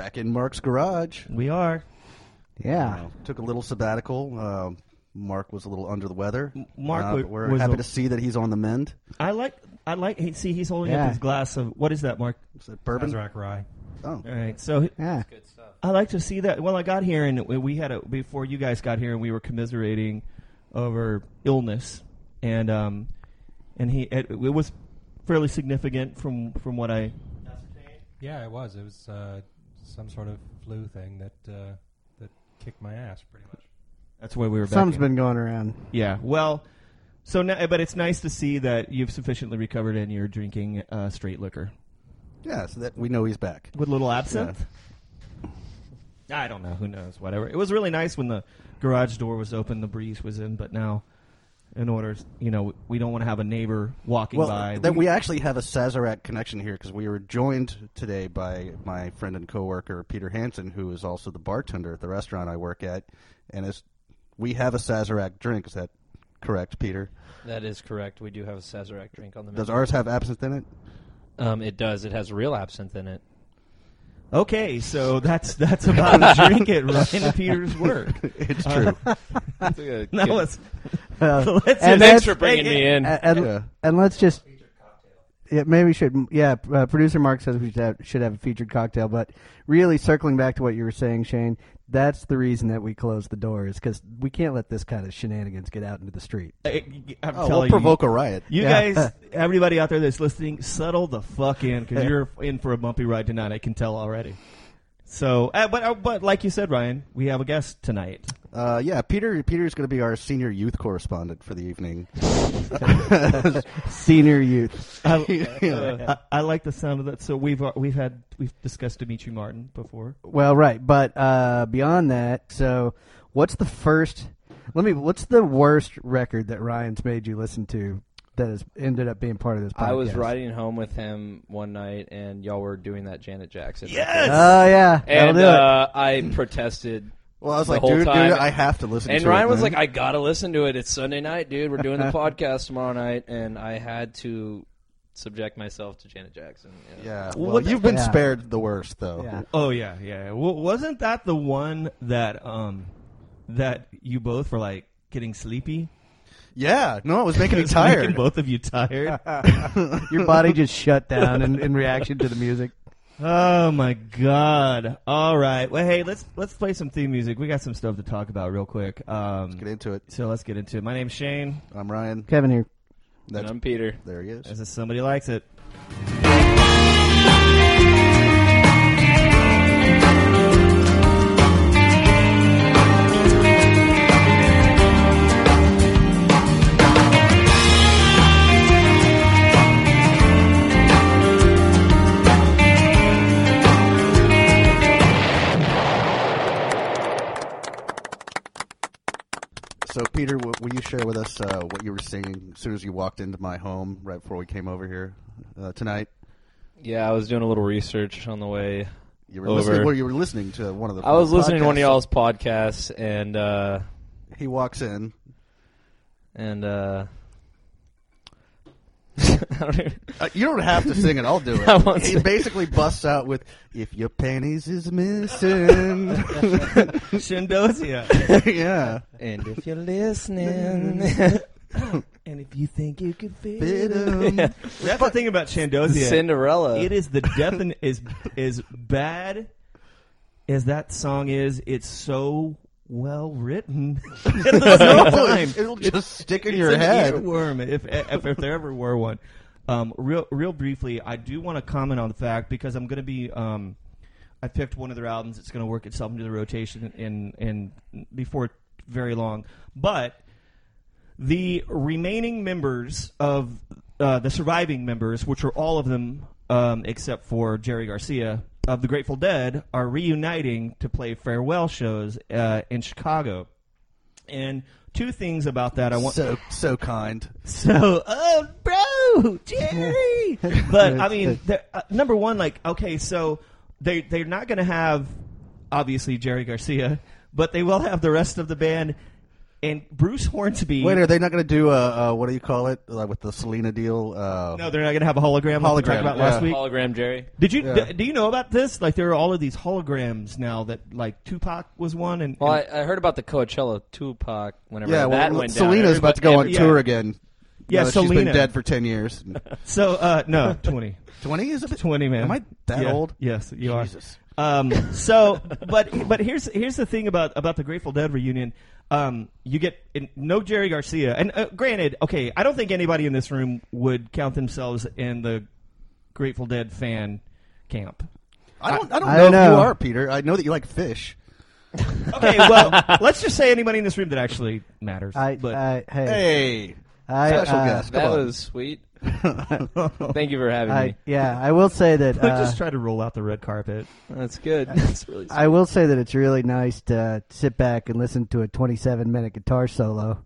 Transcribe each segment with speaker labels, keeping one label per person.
Speaker 1: Back in Mark's garage.
Speaker 2: We are.
Speaker 3: Yeah.
Speaker 1: Uh, took a little sabbatical. Uh, Mark was a little under the weather.
Speaker 2: Mark
Speaker 1: Uh, we're
Speaker 2: was
Speaker 1: happy
Speaker 2: a-
Speaker 1: to see that he's on the mend.
Speaker 2: I like. I like. Hey, see, he's holding
Speaker 3: Yeah.
Speaker 2: up his glass of what is that, Mark?
Speaker 1: Is that bourbon?
Speaker 4: Sazerac rye.
Speaker 1: Oh,
Speaker 2: All right. So
Speaker 3: Yeah.
Speaker 5: Good stuff.
Speaker 2: I like to see that. Well, I got here and we had a before you guys got here and we were commiserating over illness and um and he it, it was fairly significant from from what I ascertained.
Speaker 4: Yeah, it was. It was uh, some sort of flu thing that uh, that kicked my ass pretty much.
Speaker 2: That's why we were. back
Speaker 3: Some's
Speaker 2: in.
Speaker 3: been going around.
Speaker 2: Yeah. Well. So, now, but it's nice to see that you've sufficiently recovered and you're drinking uh, straight liquor
Speaker 1: yeah. So that we know he's back.
Speaker 2: with a little absinthe. I don't know. Who knows? Whatever. It was really nice when the garage door was open, the breeze was in, but now, in order, you know, we don't want to have a neighbor walking
Speaker 1: Well,
Speaker 2: by.
Speaker 1: that we actually have a Sazerac connection here because we were joined today by my friend and coworker Peter Hansen, who is also the bartender at the restaurant I work at, and as we have a Sazerac drink. Is that correct, Peter?
Speaker 5: That is correct. We do have a Sazerac drink on the menu.
Speaker 1: Does ours have absinthe in it?
Speaker 5: Um, it does. It has real absinthe in it.
Speaker 2: Okay, so that's that's about to drink it right into Peter's work.
Speaker 1: it's true.
Speaker 2: Now let's
Speaker 3: Uh,
Speaker 2: let's
Speaker 3: and
Speaker 2: just-
Speaker 5: Thanks
Speaker 3: that's-
Speaker 5: for bringing me in.
Speaker 3: and, and,
Speaker 1: Yeah.
Speaker 3: and let's just. Yeah, maybe we should. Yeah, uh, producer Mark says we should have, should have a featured cocktail, but really circling back to what you were saying, Shane, that's the reason that we closed the doors because we can't let this kind of shenanigans get out into the street.
Speaker 2: I- I'm
Speaker 1: Oh, we'll
Speaker 2: telling you,
Speaker 1: provoke a riot.
Speaker 2: You
Speaker 3: Yeah.
Speaker 2: guys, everybody out there that's listening, settle the fuck in because you're in for a bumpy ride tonight. I can tell already. So, uh, but uh, but like you said, Ryan, we have a guest tonight.
Speaker 1: Uh, yeah, Peter. Peter's going to be our senior youth correspondent for the evening.
Speaker 3: Senior youth.
Speaker 2: I, uh, I, I like the sound of that. So we've uh, we've had we've discussed Demetri Martin before.
Speaker 3: Well, right, but uh, beyond that, so what's the first? Let me. What's the worst record that Ryan's made you listen to that has ended up being part of this? podcast?
Speaker 5: I was riding home with him one night, and y'all were doing that Janet Jackson.
Speaker 2: Yes!
Speaker 5: record.
Speaker 3: Oh yeah,
Speaker 5: And
Speaker 3: do it.
Speaker 5: uh, I protested.
Speaker 1: Well, I was like, dude, dude, I have to listen
Speaker 5: And
Speaker 1: to
Speaker 5: Ryan
Speaker 1: it.
Speaker 5: And Ryan was
Speaker 1: man.
Speaker 5: like, I gotta listen to it. It's Sunday night, dude. We're doing the podcast tomorrow night, and I had to subject myself to Janet Jackson. you know.
Speaker 1: yeah.
Speaker 2: Well,
Speaker 1: Well,
Speaker 2: what
Speaker 1: you've been
Speaker 3: Yeah.
Speaker 1: spared the worst, though.
Speaker 3: Yeah.
Speaker 2: Oh yeah, yeah. W- wasn't that the one that um that you both were like getting sleepy?
Speaker 1: Yeah, no, it was making me
Speaker 2: It was making
Speaker 1: tired.
Speaker 2: both of you tired.
Speaker 3: Your body just shut down in, in reaction to the music.
Speaker 2: Oh my god! All right. Well, hey, let's let's play some theme music. We got some stuff to talk about real quick. Um,
Speaker 1: Get into it.
Speaker 2: so let's get into it. My name's Shane.
Speaker 1: I'm Ryan.
Speaker 3: Kevin here.
Speaker 5: And
Speaker 1: That's,
Speaker 5: I'm Peter.
Speaker 1: there he is.
Speaker 2: As if somebody likes it.
Speaker 1: So, Peter, w- will you share with us uh, what you were singing as soon as you walked into my home right before we came over here uh, tonight?
Speaker 5: Yeah, I was doing a little research on the way.
Speaker 1: You were
Speaker 5: Over.
Speaker 1: listening. Well, you were listening to one of the.
Speaker 5: I was listening to one of y'all's podcasts, and uh,
Speaker 1: He walks in.
Speaker 5: and uh, I don't even,
Speaker 1: you don't have to sing it. I'll do it.
Speaker 5: I won't
Speaker 1: he
Speaker 5: sing.
Speaker 1: basically busts out with, "If your panties is missing."
Speaker 2: Shendosia.
Speaker 1: yeah.
Speaker 5: and if you're listening,
Speaker 2: and if you think you could fit,
Speaker 1: Fit 'em.
Speaker 2: it. That's the thing about Shendosia.
Speaker 5: Cinderella.
Speaker 2: It is the defin is is bad as that song is. It's so well written. At the same time,
Speaker 1: It'll just stick in your head.
Speaker 2: earworm if, if if there ever were one. Um, real real briefly, I do want to comment on the fact because I'm going to be. Um, I picked one of their albums. It's going to work itself into the rotation in in before very long, but the remaining members of uh, the surviving members, which are all of them um, except for Jerry Garcia of the Grateful Dead, are reuniting to play farewell shows uh, in Chicago. And two things about that I want.
Speaker 1: So so kind.
Speaker 2: So, oh, bro, Jerry. but I mean, uh, number one, like, okay, so they they're not going to have obviously Jerry Garcia, but they will have the rest of the band. And Bruce Hornsby.
Speaker 1: Wait, are they not going to do a, uh what do you call it? Like with the Selena deal? Uh,
Speaker 2: no, they're not going to have a hologram. like we talked
Speaker 1: Hologram,
Speaker 2: about last week.
Speaker 5: Hologram Jerry.
Speaker 2: Did you
Speaker 1: Yeah.
Speaker 2: d- do you know about this? Like there are all of these holograms now that like Tupac was one and,
Speaker 5: Well,
Speaker 2: and-
Speaker 5: I, I heard about the Coachella Tupac whenever
Speaker 1: yeah,
Speaker 5: that
Speaker 1: well,
Speaker 5: went down.
Speaker 1: Selena's about to go on
Speaker 5: Everybody-
Speaker 1: tour
Speaker 2: yeah.
Speaker 1: again.
Speaker 2: Yeah,
Speaker 1: now that she's
Speaker 2: Selena.
Speaker 1: been dead for ten years.
Speaker 2: so uh no 20
Speaker 1: Twenty is it?
Speaker 2: 20 man
Speaker 1: Am I that
Speaker 2: Yeah.
Speaker 1: old?
Speaker 2: yes you
Speaker 1: Jesus.
Speaker 2: are um so but but here's here's the thing about about the Grateful Dead reunion um you get in, no Jerry Garcia and uh, granted okay I don't think anybody in this room would count themselves in the Grateful Dead fan camp
Speaker 1: I don't. I don't
Speaker 3: I
Speaker 1: know,
Speaker 3: don't
Speaker 1: if you are Peter. I know that you like Phish.
Speaker 2: okay well let's just say anybody in this room that actually matters
Speaker 3: I,
Speaker 2: but
Speaker 3: I hey,
Speaker 1: Hey,
Speaker 3: I,
Speaker 1: special
Speaker 3: uh,
Speaker 1: guest.
Speaker 5: That
Speaker 1: on.
Speaker 5: was sweet. Thank you for having
Speaker 3: I,
Speaker 5: me.
Speaker 3: yeah, I will say that.
Speaker 2: I
Speaker 3: Uh,
Speaker 2: just try to roll out the red carpet
Speaker 5: That's good. That's really. Sweet.
Speaker 3: I will say that it's really nice to sit back and listen to a 27 minute guitar solo.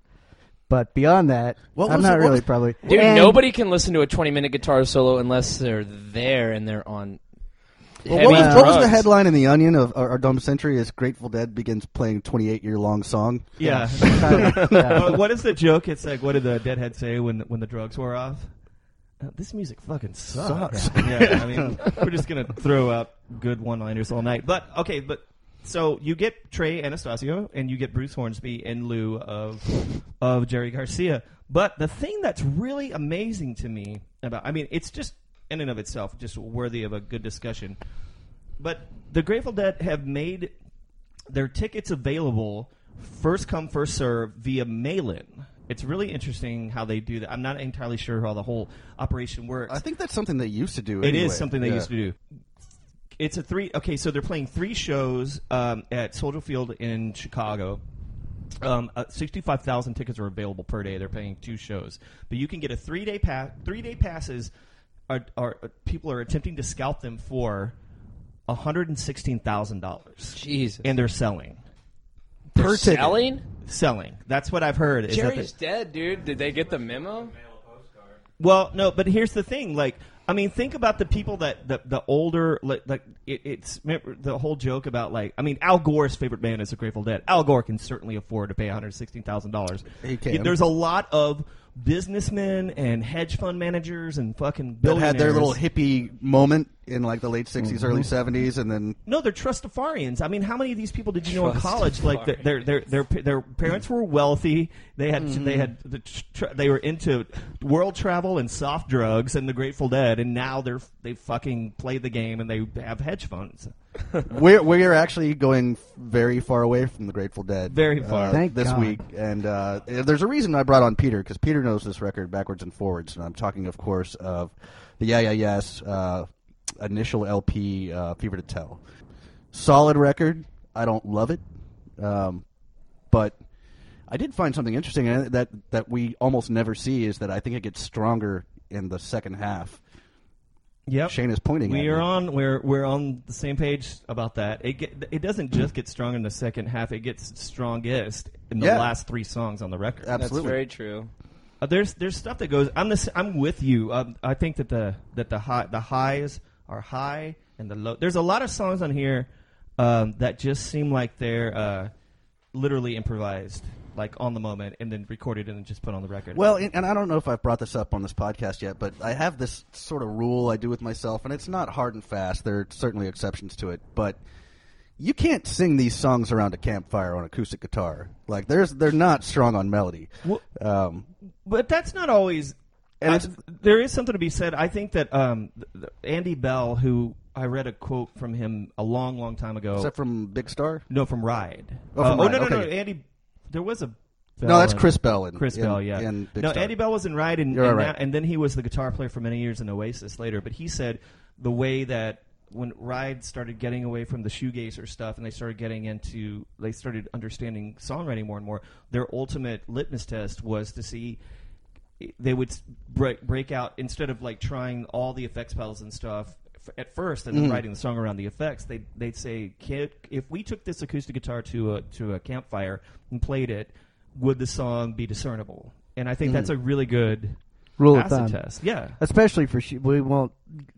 Speaker 3: But beyond that,
Speaker 1: What
Speaker 3: I'm
Speaker 1: was
Speaker 3: not
Speaker 1: it-
Speaker 3: really
Speaker 1: was-
Speaker 3: probably.
Speaker 5: Dude,
Speaker 3: and-
Speaker 5: nobody can listen to a 20 minute guitar solo unless they're there and they're on.
Speaker 1: Well, what, was, what was the headline in the Onion of our, our Dumb Century? Is Grateful Dead begins playing 28 year long song?
Speaker 2: yeah
Speaker 3: yeah.
Speaker 2: What is the joke? It's like, what did the Deadhead say when when the drugs wore off? Uh, this music fucking sucks.
Speaker 1: Sucks.
Speaker 2: yeah, I mean, we're just gonna throw out good one-liners all night. But okay, but so you get Trey Anastasio and you get Bruce Hornsby in lieu of of Jerry Garcia. But the thing that's really amazing to me about, I mean, it's just in and of itself just worthy of a good discussion. But the Grateful Dead have made their tickets available first come first serve via mail-in. It's really interesting how they do that. I'm not entirely sure how the whole operation works.
Speaker 1: I think that's something they used to do.
Speaker 2: It is
Speaker 1: anyway.
Speaker 2: something they
Speaker 1: Yeah.
Speaker 2: used to do. It's a three. Okay, so they're playing three shows um, at Soldier Field in Chicago. Um, uh, Sixty-five thousand tickets are available per day. They're playing two shows, but you can get a three-day pass. Three-day passes are, are people are attempting to scalp them for one hundred and sixteen thousand dollars,
Speaker 5: Jesus.
Speaker 2: and they're selling.
Speaker 5: They're
Speaker 1: per ticket.
Speaker 5: selling?
Speaker 2: Selling. That's what I've heard. is that
Speaker 5: Jerry's
Speaker 2: they-
Speaker 5: dead, dude. Did they get the memo?
Speaker 2: Well, no, but here's the thing. Like, I mean, think about the people that the the older like, like it, it's the whole joke about like I mean Al Gore's favorite band is the Grateful Dead. Al Gore can certainly afford to pay one hundred sixteen thousand dollars. There's a lot of businessmen and hedge fund managers and fucking
Speaker 1: That had their little hippie moment in like the late 60s,
Speaker 2: Mm-hmm.
Speaker 1: early 70s, and then
Speaker 2: No, they're Trustafarians. I mean, how many of these people did you know in college? Like their their their their, their parents were wealthy. They had they had the tr- they were into world travel and soft drugs and the Grateful Dead, and now they're they fucking play the game and they have hedge funds.
Speaker 1: we're we're actually going very far away from the Grateful Dead.
Speaker 2: Very far.
Speaker 1: uh,
Speaker 3: Thank
Speaker 1: this
Speaker 3: God.
Speaker 1: week, and uh, there's a reason I brought on Peter because Peter knows this record backwards and forwards, and I'm talking, of course, of the Yeah Yeah Yeahs uh, initial LP, uh, Fever to Tell. Solid record. I don't love it, um, but I did find something interesting that that we almost never see is that I think it gets stronger in the second half.
Speaker 2: Yep.
Speaker 1: Shane is pointing.
Speaker 2: We
Speaker 1: at
Speaker 2: are
Speaker 1: me.
Speaker 2: on we're we're on the same page about that. It get, it doesn't just get strong in the second half; it gets strongest in the
Speaker 1: Yeah.
Speaker 2: last three songs on the record.
Speaker 1: Absolutely.
Speaker 5: That's very true.
Speaker 2: Uh, there's there's stuff that goes. I'm this. I'm with you. Um, I think that the that the high the highs are high and the low. There's a lot of songs on here um, that just seem like they're uh, literally improvised, like on the moment, and then recorded and then just put on the record.
Speaker 1: Well, and, and I don't know if I've brought this up on this podcast yet, but I have this sort of rule I do with myself, and it's not hard and fast. There are certainly exceptions to it, but you can't sing these songs around a campfire on acoustic guitar. Like, there's they're not strong on melody.
Speaker 2: Well-
Speaker 1: Um,
Speaker 2: but that's not always.
Speaker 1: And it's-
Speaker 2: there is something to be said. I think that um, Andy Bell, who I read a quote from him a long, long time ago.
Speaker 1: is that from Big Star?
Speaker 2: no, from Ride.
Speaker 1: Oh, from
Speaker 2: Uh,
Speaker 1: Ride,
Speaker 2: no, no, no,
Speaker 1: okay.
Speaker 2: Andy. There was a. Bell
Speaker 1: no, that's
Speaker 2: in-
Speaker 1: Chris Bell. In,
Speaker 2: Chris
Speaker 1: in-
Speaker 2: Bell, yeah. no,
Speaker 1: Star.
Speaker 2: Andy Bell was in Ride, and, and,
Speaker 1: right.
Speaker 2: now- and then he was the guitar player for many years in Oasis later. But he said the way that when Ride started getting away from the shoegazer stuff, and they started getting into, they started understanding songwriting more and more. Their ultimate litmus test was to see they would break break out instead of like trying all the effects pedals and stuff f- at first and then mm. writing the song around the effects. They they'd say, Can, if we took this acoustic guitar to a to a campfire and played it, would the song be discernible? And I think that's mm. a really good
Speaker 3: Rule of thumb.
Speaker 2: test. Yeah.
Speaker 3: especially for shoe- we won't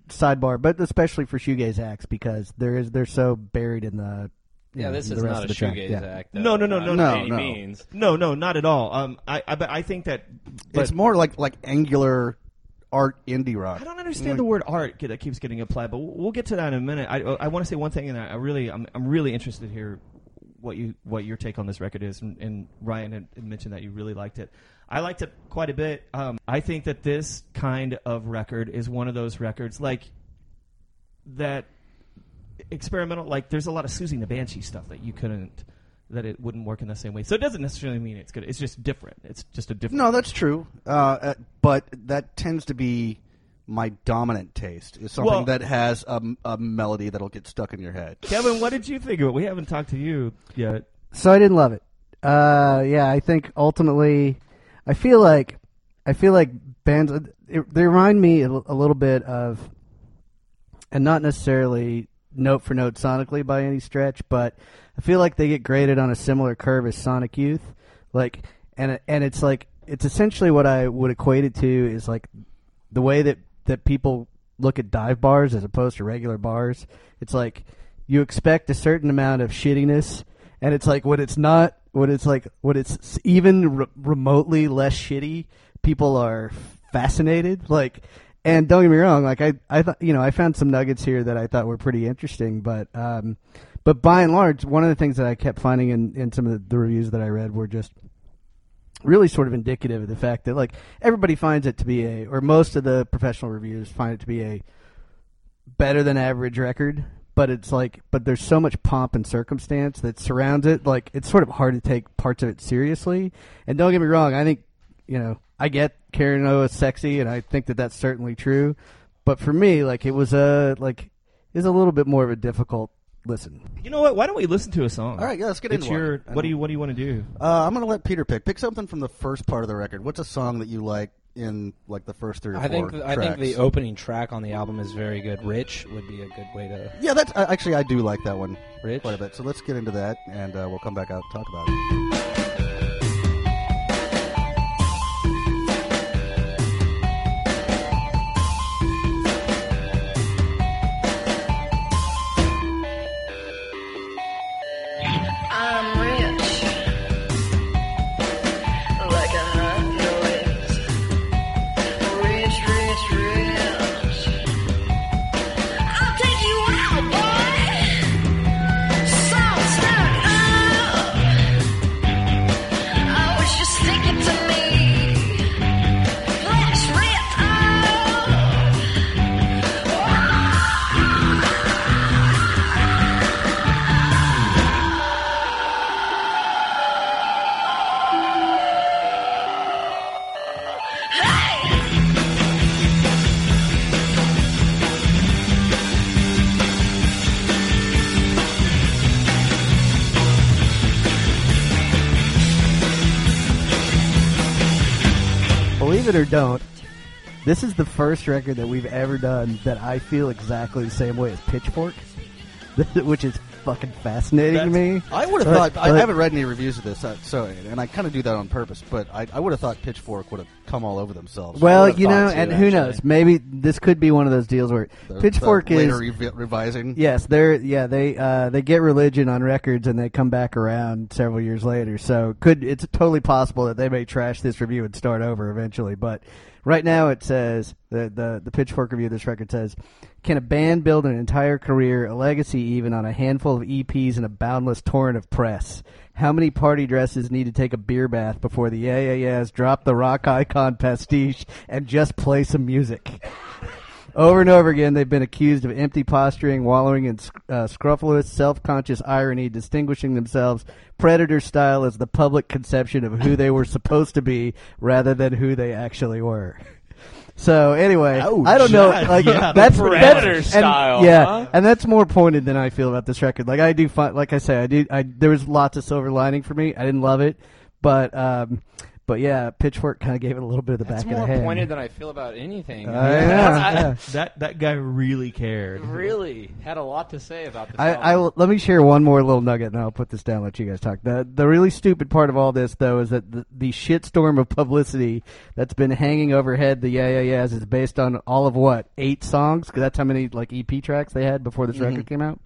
Speaker 3: sidebar, but especially for shoegaze acts because there is they're so buried in the
Speaker 5: Yeah,
Speaker 3: know,
Speaker 5: this is not a
Speaker 3: of the track.
Speaker 5: shoegaze
Speaker 3: Yeah.
Speaker 5: act. Though,
Speaker 2: No, no, no, no,
Speaker 5: by
Speaker 1: no,
Speaker 5: any
Speaker 1: no.
Speaker 5: means.
Speaker 2: No, no, not at all. Um, I, I, but I think that. But
Speaker 1: it's more like like angular art indie rock.
Speaker 2: I don't understand the word art that keeps getting applied, but we'll we'll get to that in a minute. I, I want to say one thing, and I really, I'm, I'm really interested here what you what your take on this record is. And, and Ryan had, had mentioned that you really liked it. I liked it quite a bit. Um, I think that this kind of record is one of those records like that experimental. Like there's a lot of Siouxsie and the Banshee stuff that you couldn't. That it wouldn't work in the same way. So it doesn't necessarily mean it's good. It's just different. It's just a different.
Speaker 1: No, that's true. Uh, uh, but that tends to be my dominant taste. Is something
Speaker 2: Well-
Speaker 1: that has a, a melody that'll get stuck in your head.
Speaker 2: Kevin, what did you think of it? We haven't talked to you yet.
Speaker 3: So I didn't love it. Uh, yeah, I think ultimately, I feel like, I feel like bands it, they remind me a, a little bit of, and not necessarily note for note sonically by any stretch, but I feel like they get graded on a similar curve as Sonic Youth, like, and and it's like it's essentially what I would equate it to is like the way that that people look at dive bars as opposed to regular bars. It's like you expect a certain amount of shittiness, and it's like when it's not, when it's like when it's even re- remotely less shitty, people are fascinated. Like, and don't get me wrong, like I, I thought, you know, I found some nuggets here that I thought were pretty interesting, but, um, but by and large, one of the things that I kept finding in, in some of the, the reviews that I read were just really sort of indicative of the fact that like everybody finds it to be a, or most of the professional reviews find it to be a better than average record. But it's like, but there's so much pomp and circumstance that surrounds it. Like, it's sort of hard to take parts of it seriously. And don't get me wrong, I think, you know, I get Karen O is sexy, and I think that that's certainly true. But for me, like, it was a like, is a little bit more of a difficult listen.
Speaker 2: You know what? Why don't we listen to a song?
Speaker 1: All right, yeah, let's get
Speaker 2: it's
Speaker 1: into
Speaker 2: your,
Speaker 1: it. I
Speaker 2: What do you What do you want to do?
Speaker 1: Uh, I'm gonna let Peter pick. Pick something from the first part of the record. What's a song that you like in like the first three or
Speaker 5: I
Speaker 1: four
Speaker 5: think th- I think the opening track on the album is very good. Rich would be a good way to
Speaker 1: Yeah, that's uh, actually I do like that one
Speaker 5: Rich.
Speaker 1: quite a bit. So let's get into that, and uh, we'll come back out and talk about it.
Speaker 6: It
Speaker 3: or don't, this is the first record that we've ever done that I feel exactly the same way as Pitchfork, which is fucking fascinating to me.
Speaker 1: I would have thought. I
Speaker 3: but-
Speaker 1: haven't read any reviews of this, uh, so and I kind of do that on purpose. But I, I would have thought Pitchfork would have come all over themselves.
Speaker 3: Well, you know, and who knows? Maybe this could be one of those deals where
Speaker 1: The-
Speaker 3: Pitchfork
Speaker 1: the
Speaker 3: is
Speaker 1: later revi- revising.
Speaker 3: Yes, they're yeah they uh, they get religion on records and they come back around several years later. So could it's totally possible that they may trash this review and start over eventually. But right now it says the the the Pitchfork review of this record says, "Can a band build an entire career, a legacy even on a handful of EPs and a boundless torrent of press?" How many party dresses need to take a beer bath before the Yeahs drop the rock icon pastiche and just play some music? Over and over again, they've been accused of empty posturing, wallowing in uh, scrupulous, self-conscious irony, distinguishing themselves predator style as the public conception of who they were supposed to be, rather than who they actually were. So anyway, I don't know. Like
Speaker 2: yeah,
Speaker 3: that's
Speaker 5: Predator
Speaker 3: that's,
Speaker 5: style,
Speaker 3: and, yeah,
Speaker 5: huh?
Speaker 3: and that's more pointed than I feel about this record. Like I do find, like I say, I do. I there was lots of silver lining for me. I didn't love it, but um, but yeah, Pitchfork kind of gave it a little bit of the
Speaker 5: That's
Speaker 3: back of
Speaker 5: more
Speaker 3: the hand.
Speaker 5: pointed than I feel about anything.
Speaker 3: Uh, I know,
Speaker 5: That's- I-
Speaker 3: yeah.
Speaker 2: That that guy really cared.
Speaker 5: really had a lot to say about this.
Speaker 3: I,
Speaker 5: album.
Speaker 3: I will, let me share one more little nugget, and I'll put this down. and Let you guys talk. the The really stupid part of all this, though, is that the, the shitstorm of publicity that's been hanging overhead the Yeah Yeah Yeahs is based on all of what eight songs? Because that's how many like EP tracks they had before this mm-hmm. record came out.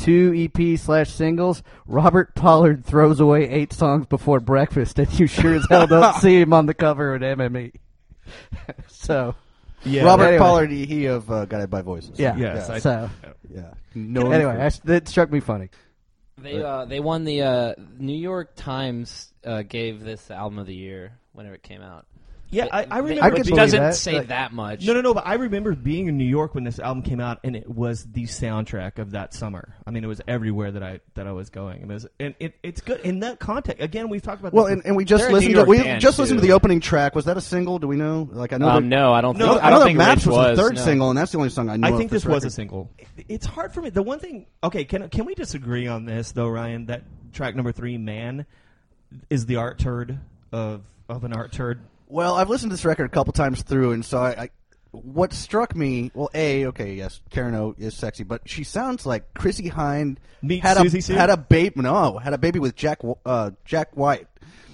Speaker 3: Two EP slash singles. Robert Pollard throws away eight songs before breakfast, and you sure as hell don't see him on the cover at NME. so,
Speaker 2: Yeah,
Speaker 1: Robert
Speaker 3: anyway.
Speaker 1: Pollard, he, he of uh, Guided by Voices.
Speaker 3: yeah.
Speaker 2: Yes, I-
Speaker 3: so,
Speaker 1: yeah. No.
Speaker 3: anyway, I, that struck me funny.
Speaker 5: They uh, they won the uh, New York Times uh, gave this album of the year whenever it came out.
Speaker 2: Yeah, I, I remember.
Speaker 3: I
Speaker 5: which
Speaker 3: could believe
Speaker 5: doesn't
Speaker 3: that.
Speaker 5: say
Speaker 3: Like-
Speaker 5: that much.
Speaker 2: No, no, no. But I remember being in New York when this album came out, and it was the soundtrack of that summer. I mean, it was everywhere that I that I was going. It was, and it, it's good in that context. Again, we've talked about.
Speaker 1: Well,
Speaker 2: this
Speaker 1: and, and we just
Speaker 5: They're
Speaker 1: listened to we
Speaker 5: band,
Speaker 1: just listened to the opening track. Was that a single? Do we know? Like I know.
Speaker 5: Um,
Speaker 1: that-
Speaker 5: no, I don't
Speaker 2: No,
Speaker 5: think.
Speaker 1: I
Speaker 5: I don't
Speaker 1: that
Speaker 5: think
Speaker 1: Maps
Speaker 5: Rich
Speaker 1: was the third
Speaker 5: no.
Speaker 1: single, and that's the only song I know.
Speaker 2: I
Speaker 1: of
Speaker 2: think this
Speaker 1: record.
Speaker 2: was a single. It's hard for me. The one thing. Okay, can can we disagree on this though, Ryan? That track number three, "Man," is the art turd of of an art turd.
Speaker 1: Well, I've listened to this record a couple times through, and so I, I what struck me. Well, a okay, yes, Karen O is sexy, but she sounds like Chrissie Hynde
Speaker 2: Meet
Speaker 1: had
Speaker 2: Siouxsie
Speaker 1: a
Speaker 2: Sioux?
Speaker 1: had a baby. No, had a baby with Jack uh, Jack White.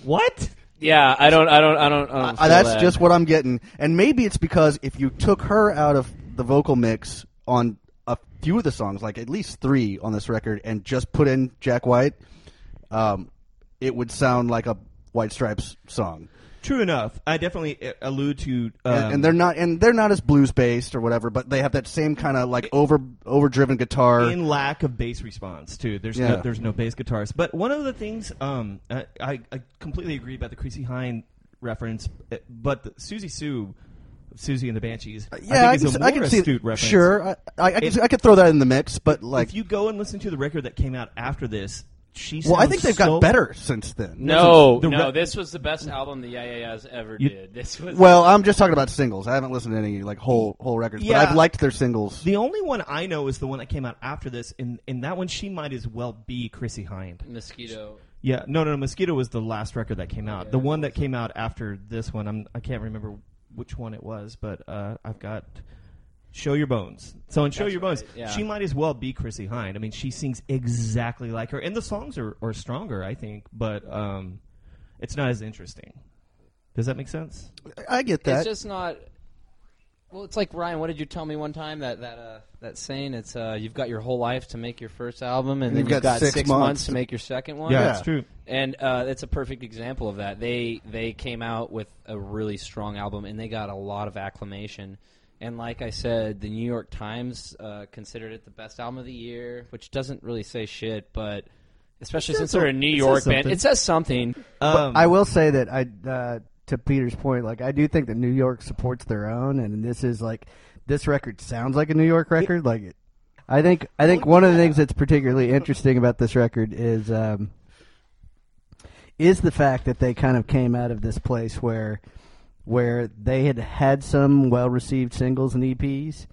Speaker 2: What?
Speaker 5: Yeah, I don't. I don't. I don't. I don't
Speaker 1: Uh, that's
Speaker 5: that.
Speaker 1: just what I'm getting, and maybe it's because if you took her out of the vocal mix on a few of the songs, like at least three on this record, and just put in Jack White, um, it would sound like a White Stripes song.
Speaker 2: True enough. I definitely uh, allude to. Um,
Speaker 1: and, and they're not and they're not as blues based or whatever, but they have that same kind of like over overdriven guitar.
Speaker 2: in lack of bass response too. There's
Speaker 1: Yeah.
Speaker 2: no, there's no bass guitars. But one of the things um, I, I, I completely agree about the Chrissie Hynde reference, uh, but the Siouxsie Sioux, Siouxsie and the Banshees,
Speaker 1: yeah,
Speaker 2: I
Speaker 1: I,
Speaker 2: is
Speaker 1: can,
Speaker 2: a
Speaker 1: I
Speaker 2: more
Speaker 1: can see
Speaker 2: astute reference.
Speaker 1: Sure, I, I, I, can, I could throw that in the mix, but like,
Speaker 2: if you go and listen to the record that came out after this, she.
Speaker 1: well, I think they've
Speaker 2: so-
Speaker 1: got better since then.
Speaker 5: No,
Speaker 2: The
Speaker 5: no.
Speaker 2: re-
Speaker 5: this was the best album the Yeah Yeah Yeahs ever
Speaker 2: You-
Speaker 5: did. This was
Speaker 1: Well, I'm just talking about singles. I haven't listened to any like whole whole records,
Speaker 2: Yeah.
Speaker 1: but I've liked their singles.
Speaker 2: The only one I know is the one that came out after this, and in that one she might as well be Chrissie Hynde.
Speaker 5: Mosquito.
Speaker 2: Yeah, no, no, no. Mosquito was the last record that came out.
Speaker 5: Yeah,
Speaker 2: the one that came out after this one, I'm I can't remember which one it was, but uh, I've got Show Your Bones. So in Show
Speaker 5: That's
Speaker 2: Your Bones,
Speaker 5: right, yeah.
Speaker 2: she might as well be Chrissie Hynde. I mean, she sings exactly like her, and the songs are, are stronger, I think, but um, it's not as interesting. Does that make sense?
Speaker 1: I get that.
Speaker 5: It's just not. Well, it's like Ryan. What did you tell me one time that that uh, that saying? It's uh, you've got your whole life to make your first album, and,
Speaker 1: And
Speaker 5: then
Speaker 1: you've
Speaker 5: you've
Speaker 1: got
Speaker 5: got,
Speaker 1: six
Speaker 5: months,
Speaker 1: months
Speaker 5: to
Speaker 1: to-
Speaker 5: make your second one.
Speaker 1: Yeah.
Speaker 2: it's true.
Speaker 5: And uh, it's a perfect example of that. They they came out with a really strong album, and they got a lot of acclamation. And like I said, the New York Times uh, considered it the best album of the year, which doesn't really say shit, but especially since
Speaker 2: says
Speaker 5: they're a New
Speaker 2: it says
Speaker 5: York band,
Speaker 2: something.
Speaker 5: it says something.
Speaker 2: Um,
Speaker 3: I will say that I, uh, to Peter's point, like I do think that New York supports their own, and this is like this record sounds like a New York record. Like, it, I think I think one of the things that's particularly interesting about this record is um, is the fact that they kind of came out of this place where where they had had some well received singles and EPs.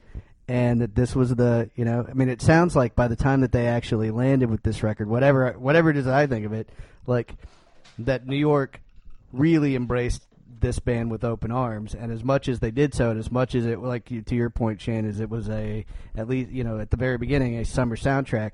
Speaker 3: And that this was the, you know, I mean, it sounds like by the time that they actually landed with this record, whatever, whatever it is I think of it, like that New York really embraced this band with open arms, and as much as they did so, and as much as it, like to your point, Shane, is it was a at least you know at the very beginning a summer soundtrack.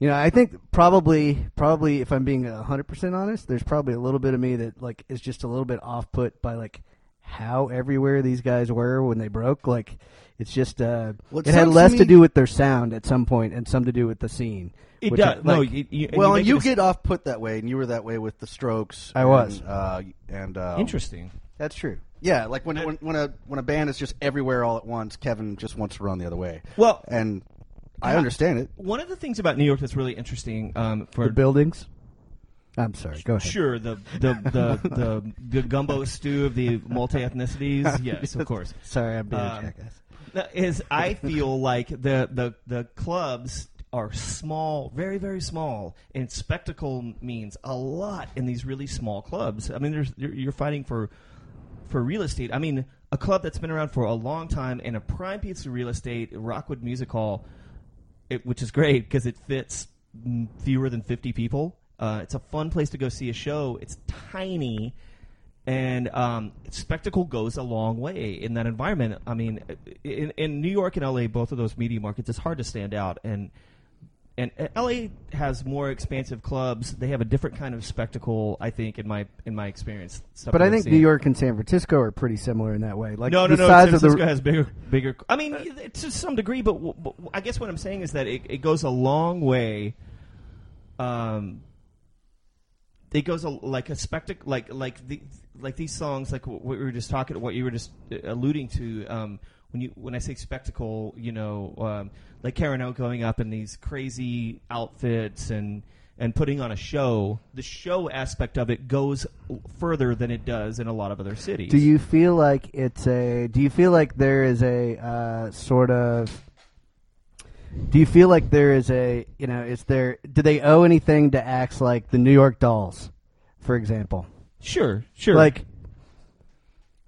Speaker 3: You know, I think probably, probably if I'm being hundred percent honest, there's probably a little bit of me that like is just a little bit off put by like how everywhere these guys were when they broke. Like it's just uh,
Speaker 1: Well, it
Speaker 3: it, had
Speaker 1: sounds to
Speaker 3: less to do with their sound at some point and some to do with the scene.
Speaker 2: it
Speaker 3: which
Speaker 2: does.
Speaker 3: I-
Speaker 2: no, you, you,
Speaker 1: well,
Speaker 2: you
Speaker 1: and
Speaker 2: make
Speaker 1: you get off put that way, and you were that way with the Strokes.
Speaker 3: I
Speaker 1: and,
Speaker 3: was.
Speaker 1: uh, and uh,
Speaker 2: interesting.
Speaker 3: That's true.
Speaker 1: Yeah, like when, when when a when a band is just everywhere all at once, Kevin just wants to run the other way.
Speaker 2: Well,
Speaker 1: and I understand it.
Speaker 2: one of the things about New York that's really interesting um, for
Speaker 3: The buildings. I'm sorry. Go ahead.
Speaker 2: Sure, the the the, the, the gumbo stew of the multi ethnicities. Yes, of course.
Speaker 3: Sorry, I'm being a
Speaker 2: Um,
Speaker 3: jackass.
Speaker 2: Is I feel like the the the clubs are small, very very small, and spectacle means a lot in these really small clubs. I mean, there's you're, you're fighting for for real estate. I mean, a club that's been around for a long time and a prime piece of real estate, Rockwood Music Hall, it, which is great because it fits fewer than 50 people. Uh, it's a fun place to go see a show. It's tiny, and um, spectacle goes a long way in that environment. I mean, in, in New York and LA, both of those media markets, it's hard to stand out. And and uh, LA has more expansive clubs. They have a different kind of spectacle, I think, in my in my experience.
Speaker 3: But I think. New York and San Francisco are pretty similar in that way. Like
Speaker 2: no,
Speaker 3: the
Speaker 2: no, no.
Speaker 3: size
Speaker 2: San
Speaker 3: of the
Speaker 2: Francisco has bigger, bigger. I mean, to some degree, but, w- but I guess what I'm saying is that it, it goes a long way. Um, it goes a, like a spectacle, like like the like these songs, like what we were just talking, what you were just uh, alluding to. Um, when you when I say spectacle, you know, um, like Karen O going up in these crazy outfits and and putting on a show. The show aspect of it goes further than it does in a lot of other cities.
Speaker 3: Do you feel like it's a? Do you feel like there is a uh, sort of? Do you feel like there is a? You know, is there? Do they owe anything to acts like the New York Dolls, for example?
Speaker 2: Sure, sure.
Speaker 3: Like,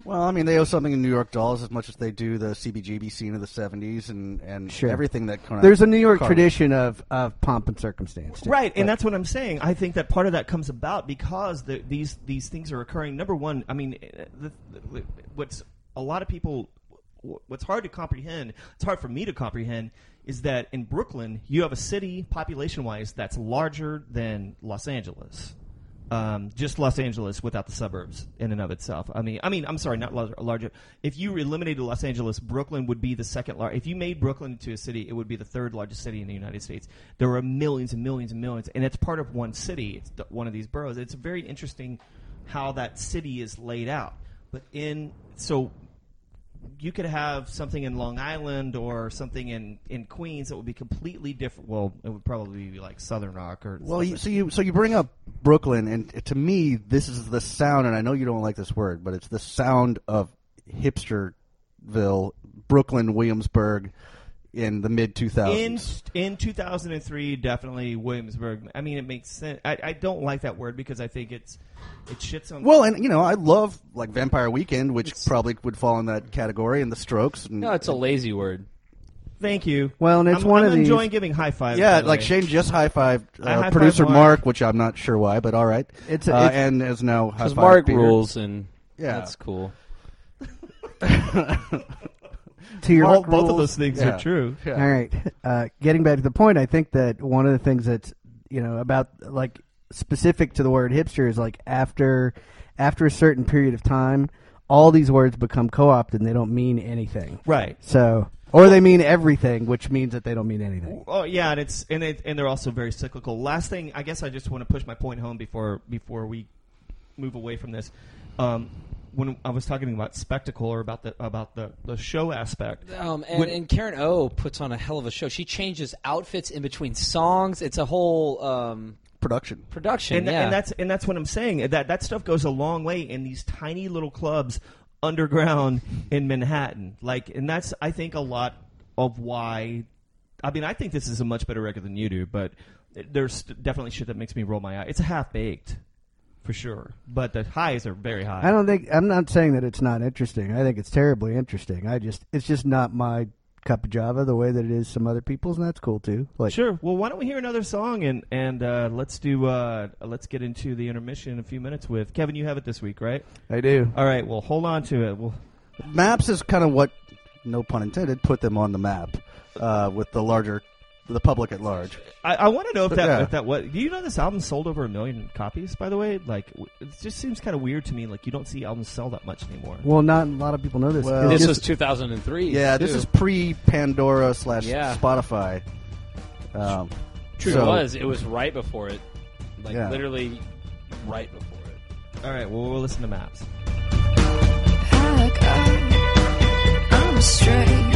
Speaker 1: Well, I mean, they owe something to New York Dolls as much as they do the CBGB scene of the '70s and and
Speaker 3: Sure.
Speaker 1: everything that kind of.
Speaker 3: there's a New York
Speaker 1: Car-
Speaker 3: tradition of of pomp and circumstance, too.
Speaker 2: Right, and that's what I'm saying. I think that part of that comes about because the, these these things are occurring. Number one, I mean, eh, the, the, what's a lot of people, what's hard to comprehend. It's hard for me to comprehend is that in Brooklyn you have a city population wise that's larger than Los Angeles. Um, just Los Angeles without the suburbs in and of itself. I mean, I mean, I'm sorry, not lar- larger. If you eliminated Los Angeles, Brooklyn would be the second largest. If you made Brooklyn into a city, it would be the third largest city in the United States. There are millions and millions and millions, and it's part of one city. It's the, one of these boroughs. It's very interesting how that city is laid out. But in so you could have something in Long Island or something in, in Queens that would be completely different. Well, it would probably be like Southern Rock or
Speaker 1: Well, you, so you so you bring up Brooklyn, and to me, this is the sound, and I know you don't like this word, but it's the sound of hipsterville, Brooklyn, Williamsburg, in the mid two
Speaker 2: in in 2003 definitely williamsburg i mean it makes sense I, I don't like that word because i think it's it shits on
Speaker 1: Well, and you know, I love like Vampire Weekend, which probably would fall in that category, and the Strokes. And,
Speaker 5: No, it's a lazy word.
Speaker 2: thank you
Speaker 3: Well, and it's
Speaker 2: I'm,
Speaker 3: one
Speaker 2: I'm
Speaker 3: of these-
Speaker 2: enjoying giving high fives
Speaker 1: yeah, like
Speaker 2: way.
Speaker 1: Shane just high fived uh, producer
Speaker 2: Mark.
Speaker 1: Mark. which I'm not sure why, but all right.
Speaker 3: It's a-
Speaker 1: uh,
Speaker 3: it's-
Speaker 1: and is now high
Speaker 5: Because Mark
Speaker 1: Peter.
Speaker 5: rules, and
Speaker 1: Yeah.
Speaker 5: that's cool.
Speaker 3: to your
Speaker 2: All- both of those things
Speaker 1: Yeah.
Speaker 2: are true
Speaker 1: Yeah.
Speaker 3: All right. Uh, getting back to the point, I think that one of the things that's you know about like specific to the word hipster is like after after a certain period of time, all these words become co-opted and they don't mean anything.
Speaker 2: right
Speaker 3: So, or they mean everything, which means that they don't mean anything.
Speaker 2: Oh yeah, and it's and it, and they're also very cyclical. Last thing, I guess I just want to push my point home before before we move away from this. Um, when I was talking about spectacle or about the about the, the show aspect,
Speaker 5: Um, and,
Speaker 2: When-
Speaker 5: and Karen O puts on a hell of a show. She changes outfits in between songs. It's a whole um,
Speaker 1: Production.
Speaker 5: production.
Speaker 2: and,
Speaker 5: yeah.
Speaker 2: and that's and that's what I'm saying. That that stuff goes a long way in these tiny little clubs underground in Manhattan. Like, and that's I think a lot of why. I mean, I think this is a much better record than you do, but there's definitely shit that makes me roll my eye. It's a half baked, for sure, but the highs are very high.
Speaker 3: I don't think I'm not saying that it's not interesting. I think it's terribly interesting. I just it's just not my cup of Java the way that it is some other people's, and that's cool too. Like
Speaker 2: Sure. Well, why don't we hear another song and and uh, let's do uh, let's get into the intermission in a few minutes with Kevin. You have it this week, right?
Speaker 3: I do.
Speaker 2: All right. Well, hold on to it. Well,
Speaker 1: Maps is kind of what, no pun intended, put them on the map uh, with the larger, the public at large.
Speaker 2: I, I want to know if
Speaker 1: But
Speaker 2: that
Speaker 1: yeah.
Speaker 2: if that what do you know this album sold over a million copies? By the way, like w- it just seems kind of weird to me. Like you don't see albums sell that much anymore.
Speaker 3: Well, not a lot of people know this.
Speaker 1: Well-
Speaker 5: this
Speaker 3: It's
Speaker 5: was 2003.
Speaker 1: Yeah, this
Speaker 5: too.
Speaker 1: is pre Pandora slash
Speaker 5: Yeah.
Speaker 1: Spotify. Um,
Speaker 5: true.
Speaker 1: so-
Speaker 5: it was. It was right before it. Like
Speaker 1: Yeah.
Speaker 5: literally right before it.
Speaker 2: All right. Well, we'll listen to Maps.
Speaker 6: Pack up, I'm straight.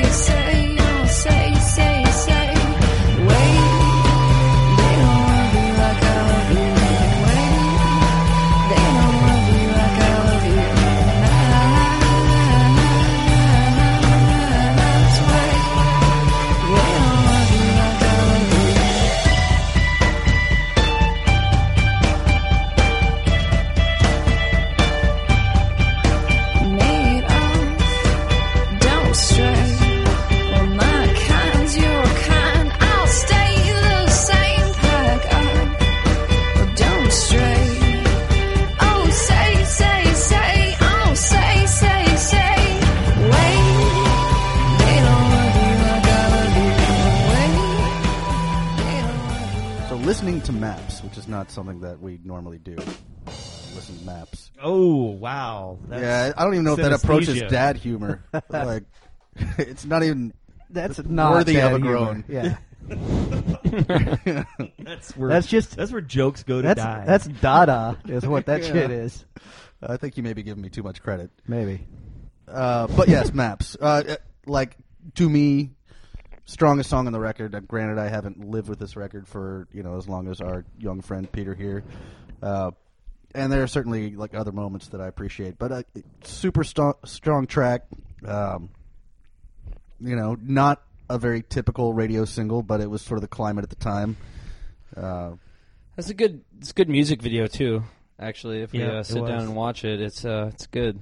Speaker 1: Not something that we normally do. Uh, listen to maps.
Speaker 2: Oh wow! That's,
Speaker 1: yeah, I don't even know if that approaches
Speaker 2: synesthesia.
Speaker 1: dad humor. like, it's not even.
Speaker 3: That's not
Speaker 1: worthy
Speaker 3: bad
Speaker 1: of a
Speaker 3: humor.
Speaker 1: groan.
Speaker 3: Yeah,
Speaker 2: That's where
Speaker 3: That's just-
Speaker 2: that's where jokes go to
Speaker 3: that's
Speaker 2: die.
Speaker 3: that's Dada is what that
Speaker 1: Yeah.
Speaker 3: shit is.
Speaker 1: I think you may be giving me too much credit.
Speaker 3: Maybe.
Speaker 1: Uh, but yes, maps. Uh, uh, like to me, strongest song on the record. Uh, granted, I haven't lived with this record for you know as long as our young friend Peter here, uh, and there are certainly like other moments that I appreciate. But a super st- strong track. Um, you know, not a very typical radio single, but it was sort of the climate at the time. Uh,
Speaker 5: That's a good. It's a good music video too. Actually, if we
Speaker 2: Yeah,
Speaker 5: uh, sit down and watch it, it's uh, it's good.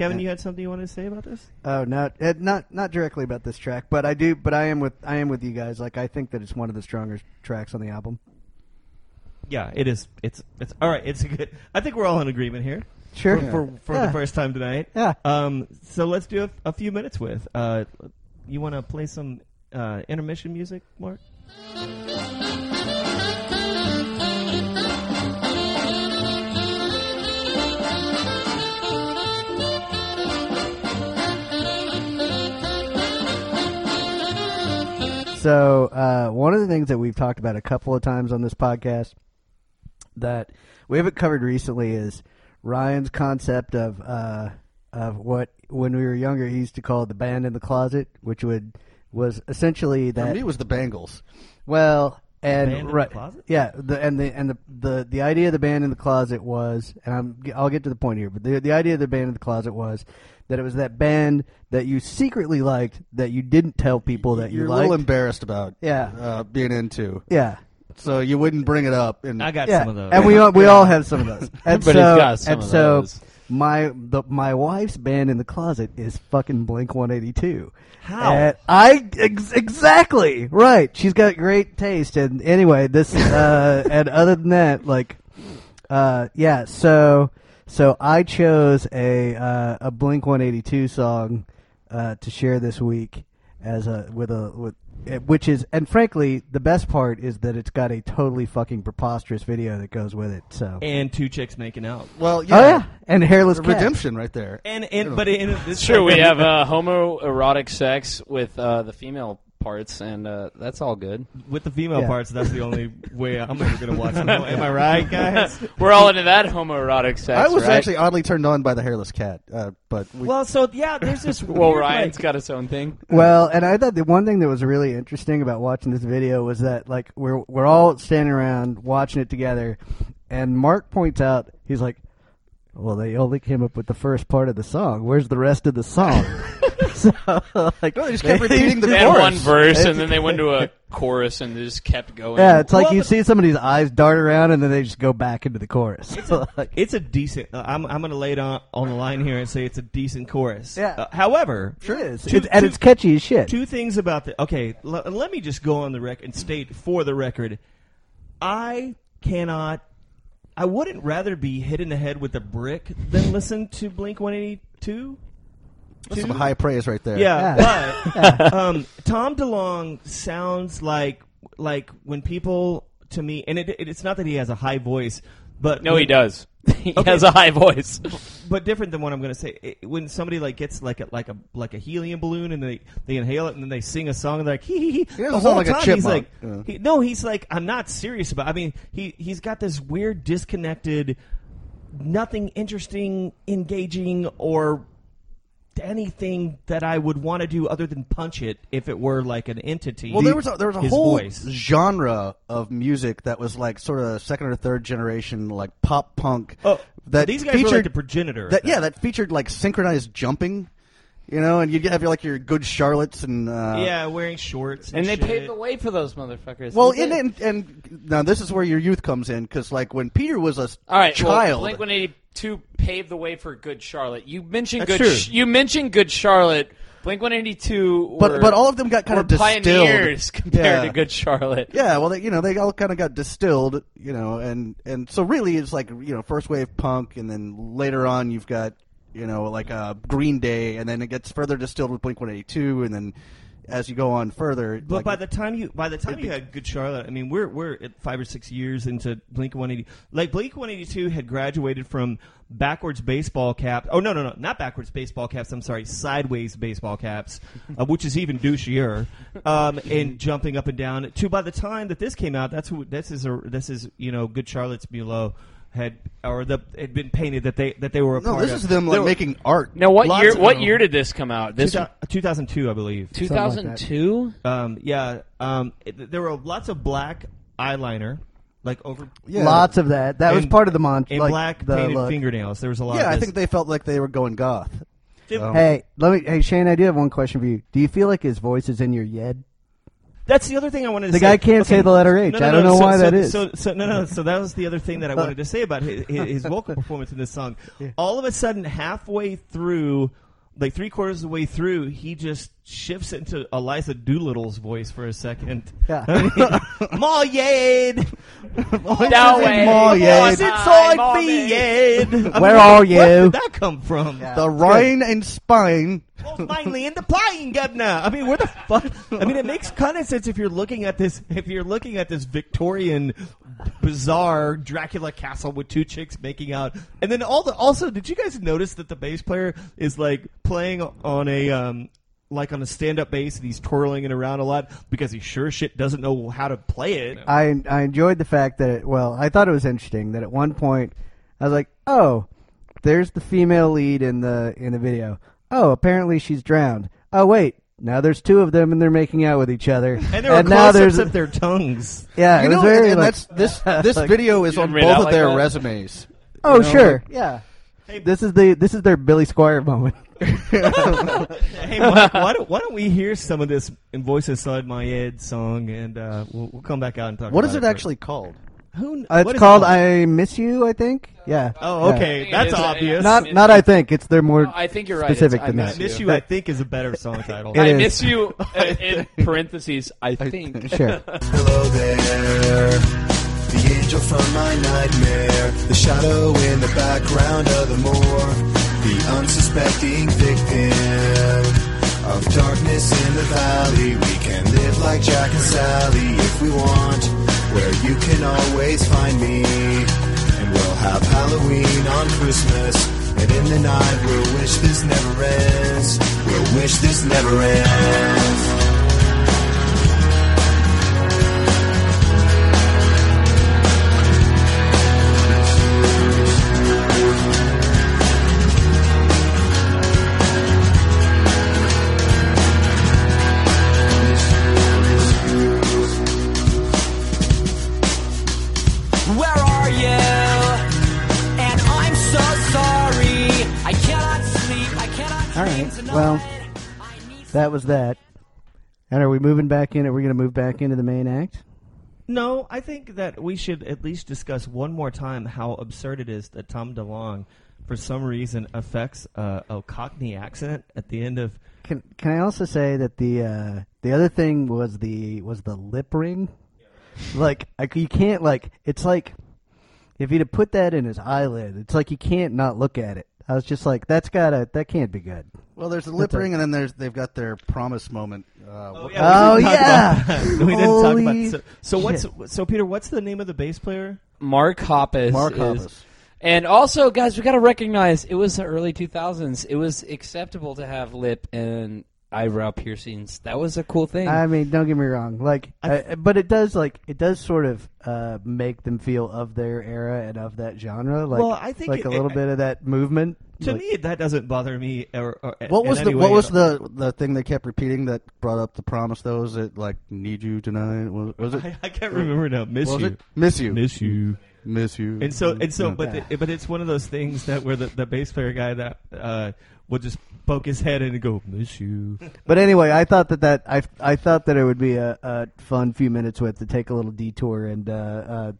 Speaker 2: Kevin, you had something you wanted to say about this?
Speaker 3: Oh, not eh, not not directly about this track, but I do. But I am with I am with you guys. Like I think that it's one of the stronger tracks on the album.
Speaker 2: Yeah, it is. It's it's all right. It's a good. I think we're all in agreement here.
Speaker 3: Sure.
Speaker 2: For for, for
Speaker 3: Yeah.
Speaker 2: the first time tonight.
Speaker 3: Yeah.
Speaker 2: Um. So let's do a, a few minutes with. Uh, you want to play some uh, intermission music, Mark?
Speaker 3: So uh, one of the things that we've talked about a couple of times on this podcast that we haven't covered recently is Ryan's concept of uh, of what when we were younger he used to call the band in the closet, which would was essentially that for
Speaker 1: me, it was the Bangles.
Speaker 3: well and
Speaker 2: Band in the
Speaker 3: right
Speaker 2: closet?
Speaker 3: yeah the and the and the, the the idea of the band in the closet was and I'm I'll get to the point here but the the idea of the band in the closet was that it was that band that you secretly liked that you didn't tell people that you
Speaker 1: You're a little embarrassed about
Speaker 3: yeah
Speaker 1: uh, being into,
Speaker 3: yeah
Speaker 1: so you wouldn't bring it up. And
Speaker 2: I got
Speaker 3: yeah,
Speaker 2: some of those.
Speaker 3: and we all, we all have some of those. And
Speaker 5: Everybody's
Speaker 3: so,
Speaker 5: got some
Speaker 3: and
Speaker 5: of
Speaker 3: so
Speaker 5: those.
Speaker 3: My the my wife's band in the closet is fucking Blink One Eighty Two.
Speaker 2: How?
Speaker 3: And I ex- exactly right. She's got great taste. And anyway, this uh, and other than that, like, uh, yeah. So so I chose a uh, a Blink One Eighty Two song uh, to share this week as a with a with. eh, Which is, and frankly, the best part is that it's got a totally fucking preposterous video that goes with it. So,
Speaker 2: and two chicks making out.
Speaker 1: well, yeah,
Speaker 3: oh yeah, and hairless cat.
Speaker 1: redemption right there.
Speaker 2: And and but in this
Speaker 5: It's true. We have uh, homoerotic sex with uh, the female parts, and uh, that's all good.
Speaker 2: with the female
Speaker 3: Yeah.
Speaker 2: parts. That's the only way I'm ever going to watch. Am I- Am I right, guys?
Speaker 5: We're all into that homoerotic sex.
Speaker 1: I was
Speaker 5: right?
Speaker 1: actually oddly turned on by the hairless cat, uh, but we,
Speaker 2: Well, so yeah, there's this.
Speaker 5: Well,
Speaker 2: weird,
Speaker 5: Ryan's
Speaker 2: like-
Speaker 5: got his own thing.
Speaker 3: Well, and I thought the one thing that was really interesting about watching this video was that like we're we're all standing around watching it together, and Mark points out he's like, "Well, they only came up with the first part of the song. Where's the rest of the song?" so like
Speaker 1: No, they just kept repeating the
Speaker 5: They had
Speaker 1: chorus.
Speaker 5: one verse, and then they went to a chorus, and they just kept going.
Speaker 3: Yeah, it's like
Speaker 2: Well,
Speaker 3: you
Speaker 2: but-
Speaker 3: see somebody's eyes dart around and then they just go back into the chorus. like,
Speaker 2: It's a decent. Uh, I'm I'm going to lay it on on the line here and say it's a decent chorus.
Speaker 3: Yeah.
Speaker 2: Uh, however,
Speaker 3: sure is,
Speaker 2: Two-
Speaker 3: It's- and
Speaker 2: two-
Speaker 3: it's catchy as shit.
Speaker 2: Two things about the. Okay, l- let me just go on the record and state for the record, I cannot. I wouldn't rather be hit in the head with a brick than listen to Blink 182.
Speaker 1: That's some high praise right there.
Speaker 2: Yeah, but um, Tom DeLonge sounds like like when people to me, and it, it, it's not that he has a high voice, but
Speaker 5: no,
Speaker 2: when-
Speaker 5: he does. he
Speaker 2: Okay.
Speaker 5: has a high voice.
Speaker 2: but different than what I'm going to say. It- when somebody like gets like a like a like a helium balloon and they they inhale it and then they sing a song and they're like hee hee hee.
Speaker 1: doesn't
Speaker 2: the whole
Speaker 1: like a
Speaker 2: time he's like
Speaker 1: Yeah.
Speaker 2: he, no, he's like I'm not serious about. I mean he he's got this weird disconnected, nothing interesting, engaging or anything that I would want to do other than punch it if it were like an entity.
Speaker 1: Well, there was a, there was a
Speaker 2: his
Speaker 1: whole
Speaker 2: voice.
Speaker 1: genre of music that was like sort of second or third generation, like pop punk.
Speaker 2: Oh,
Speaker 1: that
Speaker 2: these guys
Speaker 1: featured
Speaker 2: were like the progenitor. of
Speaker 1: that. Yeah, that featured like synchronized jumping. You know, and you'd have like your good Charlottes and uh,
Speaker 2: yeah, wearing shorts and,
Speaker 5: And they
Speaker 2: shit.
Speaker 5: paved the way for those motherfuckers.
Speaker 1: Well,
Speaker 5: They
Speaker 1: and, and and now this is where your youth comes in because like when Peter was a
Speaker 5: All right,
Speaker 1: child,
Speaker 5: Blink One Eighty Two pave the way for Good Charlotte. You mentioned
Speaker 2: That's
Speaker 5: Good.
Speaker 2: true.
Speaker 5: You mentioned Good Charlotte. Blink One Eighty Two.
Speaker 1: but but all of them got kind of distilled.
Speaker 5: pioneers compared
Speaker 1: Yeah.
Speaker 5: to Good Charlotte.
Speaker 1: Yeah, well, they, you know, they all kind of got distilled, you know, and and so really it's like you know first wave punk, and then later on you've got you know like uh, Green Day, and then it gets further distilled with Blink One Eighty Two, and then as you go on further,
Speaker 2: But
Speaker 1: like,
Speaker 2: by the time you by the time you
Speaker 1: be-
Speaker 2: had Good Charlotte, I mean we're we're at five or six years into Blink One Eighty. Like Blink One Eighty Two had graduated from backwards baseball caps. Oh no no no not backwards baseball caps. I'm sorry, sideways baseball caps, uh, which is even douchier. Um, and jumping up and down. To by the time that this came out, that's who this is. A, this is you know Good Charlotte's below had or the had been painted that they that they were a
Speaker 1: no,
Speaker 2: part
Speaker 1: this
Speaker 2: of.
Speaker 1: is them like
Speaker 5: There-
Speaker 1: making art.
Speaker 5: Now, what
Speaker 2: Lots
Speaker 5: year?
Speaker 2: of
Speaker 5: What
Speaker 2: them.
Speaker 5: year did this come out? This
Speaker 2: 2002, I believe.
Speaker 5: two
Speaker 3: Something like
Speaker 5: thousand
Speaker 3: that.
Speaker 5: two.
Speaker 2: Um, yeah, um, it, there were lots of black eyeliner, like over
Speaker 1: Yeah.
Speaker 3: Lots of that. That was
Speaker 2: And-
Speaker 3: part of the montage.
Speaker 2: and
Speaker 3: like
Speaker 2: black
Speaker 3: the
Speaker 2: painted
Speaker 3: look.
Speaker 2: fingernails. There was a lot.
Speaker 1: Yeah,
Speaker 2: of
Speaker 1: I
Speaker 2: this.
Speaker 1: think they felt like they were going goth. Um,
Speaker 3: Hey, let me. Hey, Shane, I do have one question for you. Do you feel like his voice is in your yed?
Speaker 2: That's the other thing I wanted to say.
Speaker 3: The
Speaker 2: say.
Speaker 3: guy can't say the letter H.
Speaker 2: No, no,
Speaker 3: I don't
Speaker 2: no,
Speaker 3: know
Speaker 2: so,
Speaker 3: why
Speaker 2: so,
Speaker 3: that is.
Speaker 2: So, so no, no. So that was the other thing that I wanted to say about his, his, his vocal performance in this song. All of a sudden, halfway through, like three quarters of the way through, he just shifts into Eliza Doolittle's voice for a second.
Speaker 3: Yeah.
Speaker 2: Ma Yade,
Speaker 5: No way.
Speaker 1: More, yeah.
Speaker 2: What's
Speaker 5: Hi,
Speaker 2: inside me, Yade? I
Speaker 3: Where
Speaker 2: mean,
Speaker 3: are
Speaker 2: Where
Speaker 3: you?
Speaker 2: did that come from?
Speaker 3: Yeah.
Speaker 1: The Rhine and Spine.
Speaker 2: Most mainly in the playing governor. I mean, where the fuck? I mean, it makes kind of sense if you're looking at this. If you're looking at this Victorian, bizarre Dracula castle with two chicks making out, and then all the also, did you guys notice that the bass player is like playing on a um like on a stand-up bass and he's twirling it around a lot because he sure shit doesn't know how to play it.
Speaker 3: I I enjoyed the fact that it, well, I thought it was interesting that at one point I was like, "Oh, there's the female lead in the in the video. Oh, apparently she's drowned. Oh, wait, now there's two of them and they're making out with each other.
Speaker 2: And there were
Speaker 3: now
Speaker 2: close-ups
Speaker 3: there's
Speaker 2: of their tongues.
Speaker 3: yeah,
Speaker 1: You
Speaker 3: it was
Speaker 1: know,
Speaker 3: very
Speaker 1: and, and
Speaker 3: like-
Speaker 1: that's this. This
Speaker 3: like-
Speaker 1: video is on both of
Speaker 5: like
Speaker 1: their
Speaker 5: that?
Speaker 1: resumes.
Speaker 3: oh
Speaker 1: you know,
Speaker 3: sure, yeah.
Speaker 2: Hey-
Speaker 3: This is the this is their Billy Squier moment.
Speaker 2: Hey, Mike, why don't, why don't we hear some of this in Voice Inside My Head song, and uh, we'll, we'll come back out and talk.
Speaker 1: What
Speaker 2: about
Speaker 1: is it
Speaker 2: for-
Speaker 1: actually called?
Speaker 2: Who?
Speaker 3: Uh, it's
Speaker 2: is it
Speaker 3: called "I Miss You," I think. Yeah.
Speaker 2: Oh, okay,
Speaker 5: It
Speaker 2: that's
Speaker 5: is a-
Speaker 2: obvious.
Speaker 3: Not not I think it's their more.
Speaker 5: I think you're right.
Speaker 3: Specific
Speaker 5: It's,
Speaker 3: than
Speaker 5: I
Speaker 3: that.
Speaker 2: I
Speaker 5: miss
Speaker 2: miss
Speaker 5: you.
Speaker 2: you. I think is a better song title.
Speaker 3: It
Speaker 5: I
Speaker 3: is.
Speaker 5: miss you. uh, in parentheses, I think.
Speaker 3: Sure.
Speaker 7: Hello there, the angel from my nightmare, the shadow in the background of the moor, the unsuspecting victim of darkness in the valley. We can live like Jack and Sally if we want, where you can always find me. And we'll have Halloween on Christmas, and in the night we'll wish this never ends. We'll wish this never ends.
Speaker 3: All right, well, That was that. And are we moving back in? Are we going to move back into the main act?
Speaker 2: No, I think that we should at least discuss one more time how absurd it is that Tom DeLonge, for some reason, affects uh, a Cockney accent at the end of.
Speaker 3: Can Can I also say that the uh, the other thing was the was the lip ring? Like I, you can't like it's like if he'd have put that in his eyelid, it's like you can't not look at it. I was just like, that's gotta that can't be good.
Speaker 1: Well, there's the lip
Speaker 3: That's
Speaker 1: ring, and then there's they've got their promise moment. Uh, what-
Speaker 3: Oh,
Speaker 2: we didn't talk
Speaker 3: yeah.
Speaker 2: about we didn't talk
Speaker 3: Holy
Speaker 2: about. So, so what's so Peter? What's the name of the bass player?
Speaker 5: Mark Hoppus.
Speaker 1: Mark
Speaker 5: is-
Speaker 1: Hoppus.
Speaker 5: And also, guys, we got to recognize it was the early 2000s. It was acceptable to have lip and eyebrow piercings. That was a cool thing.
Speaker 3: I mean, don't get me wrong. Like,
Speaker 2: I-
Speaker 3: but it does like it does sort of uh, make them feel of their era and of that genre. Like,
Speaker 2: Well, I think
Speaker 3: like
Speaker 2: it-
Speaker 3: a little
Speaker 2: it-
Speaker 3: bit of that movement.
Speaker 2: To
Speaker 3: Like,
Speaker 2: me, that doesn't bother me. Or, or,
Speaker 1: What was the What was the the thing they kept repeating that brought up the promise? Though was it like need you tonight? Was, was it?
Speaker 2: I, I can't remember now. Miss
Speaker 1: was
Speaker 2: you.
Speaker 1: it miss you?
Speaker 2: Miss you.
Speaker 1: Miss you.
Speaker 2: And so and so,
Speaker 1: Yeah.
Speaker 2: but the, but it's one of those things that where the, the bass player guy that uh, will just poke his head in and go miss you.
Speaker 3: But anyway, I thought that, that I I thought that it would be a, a fun few minutes with to take a little detour and uh, uh,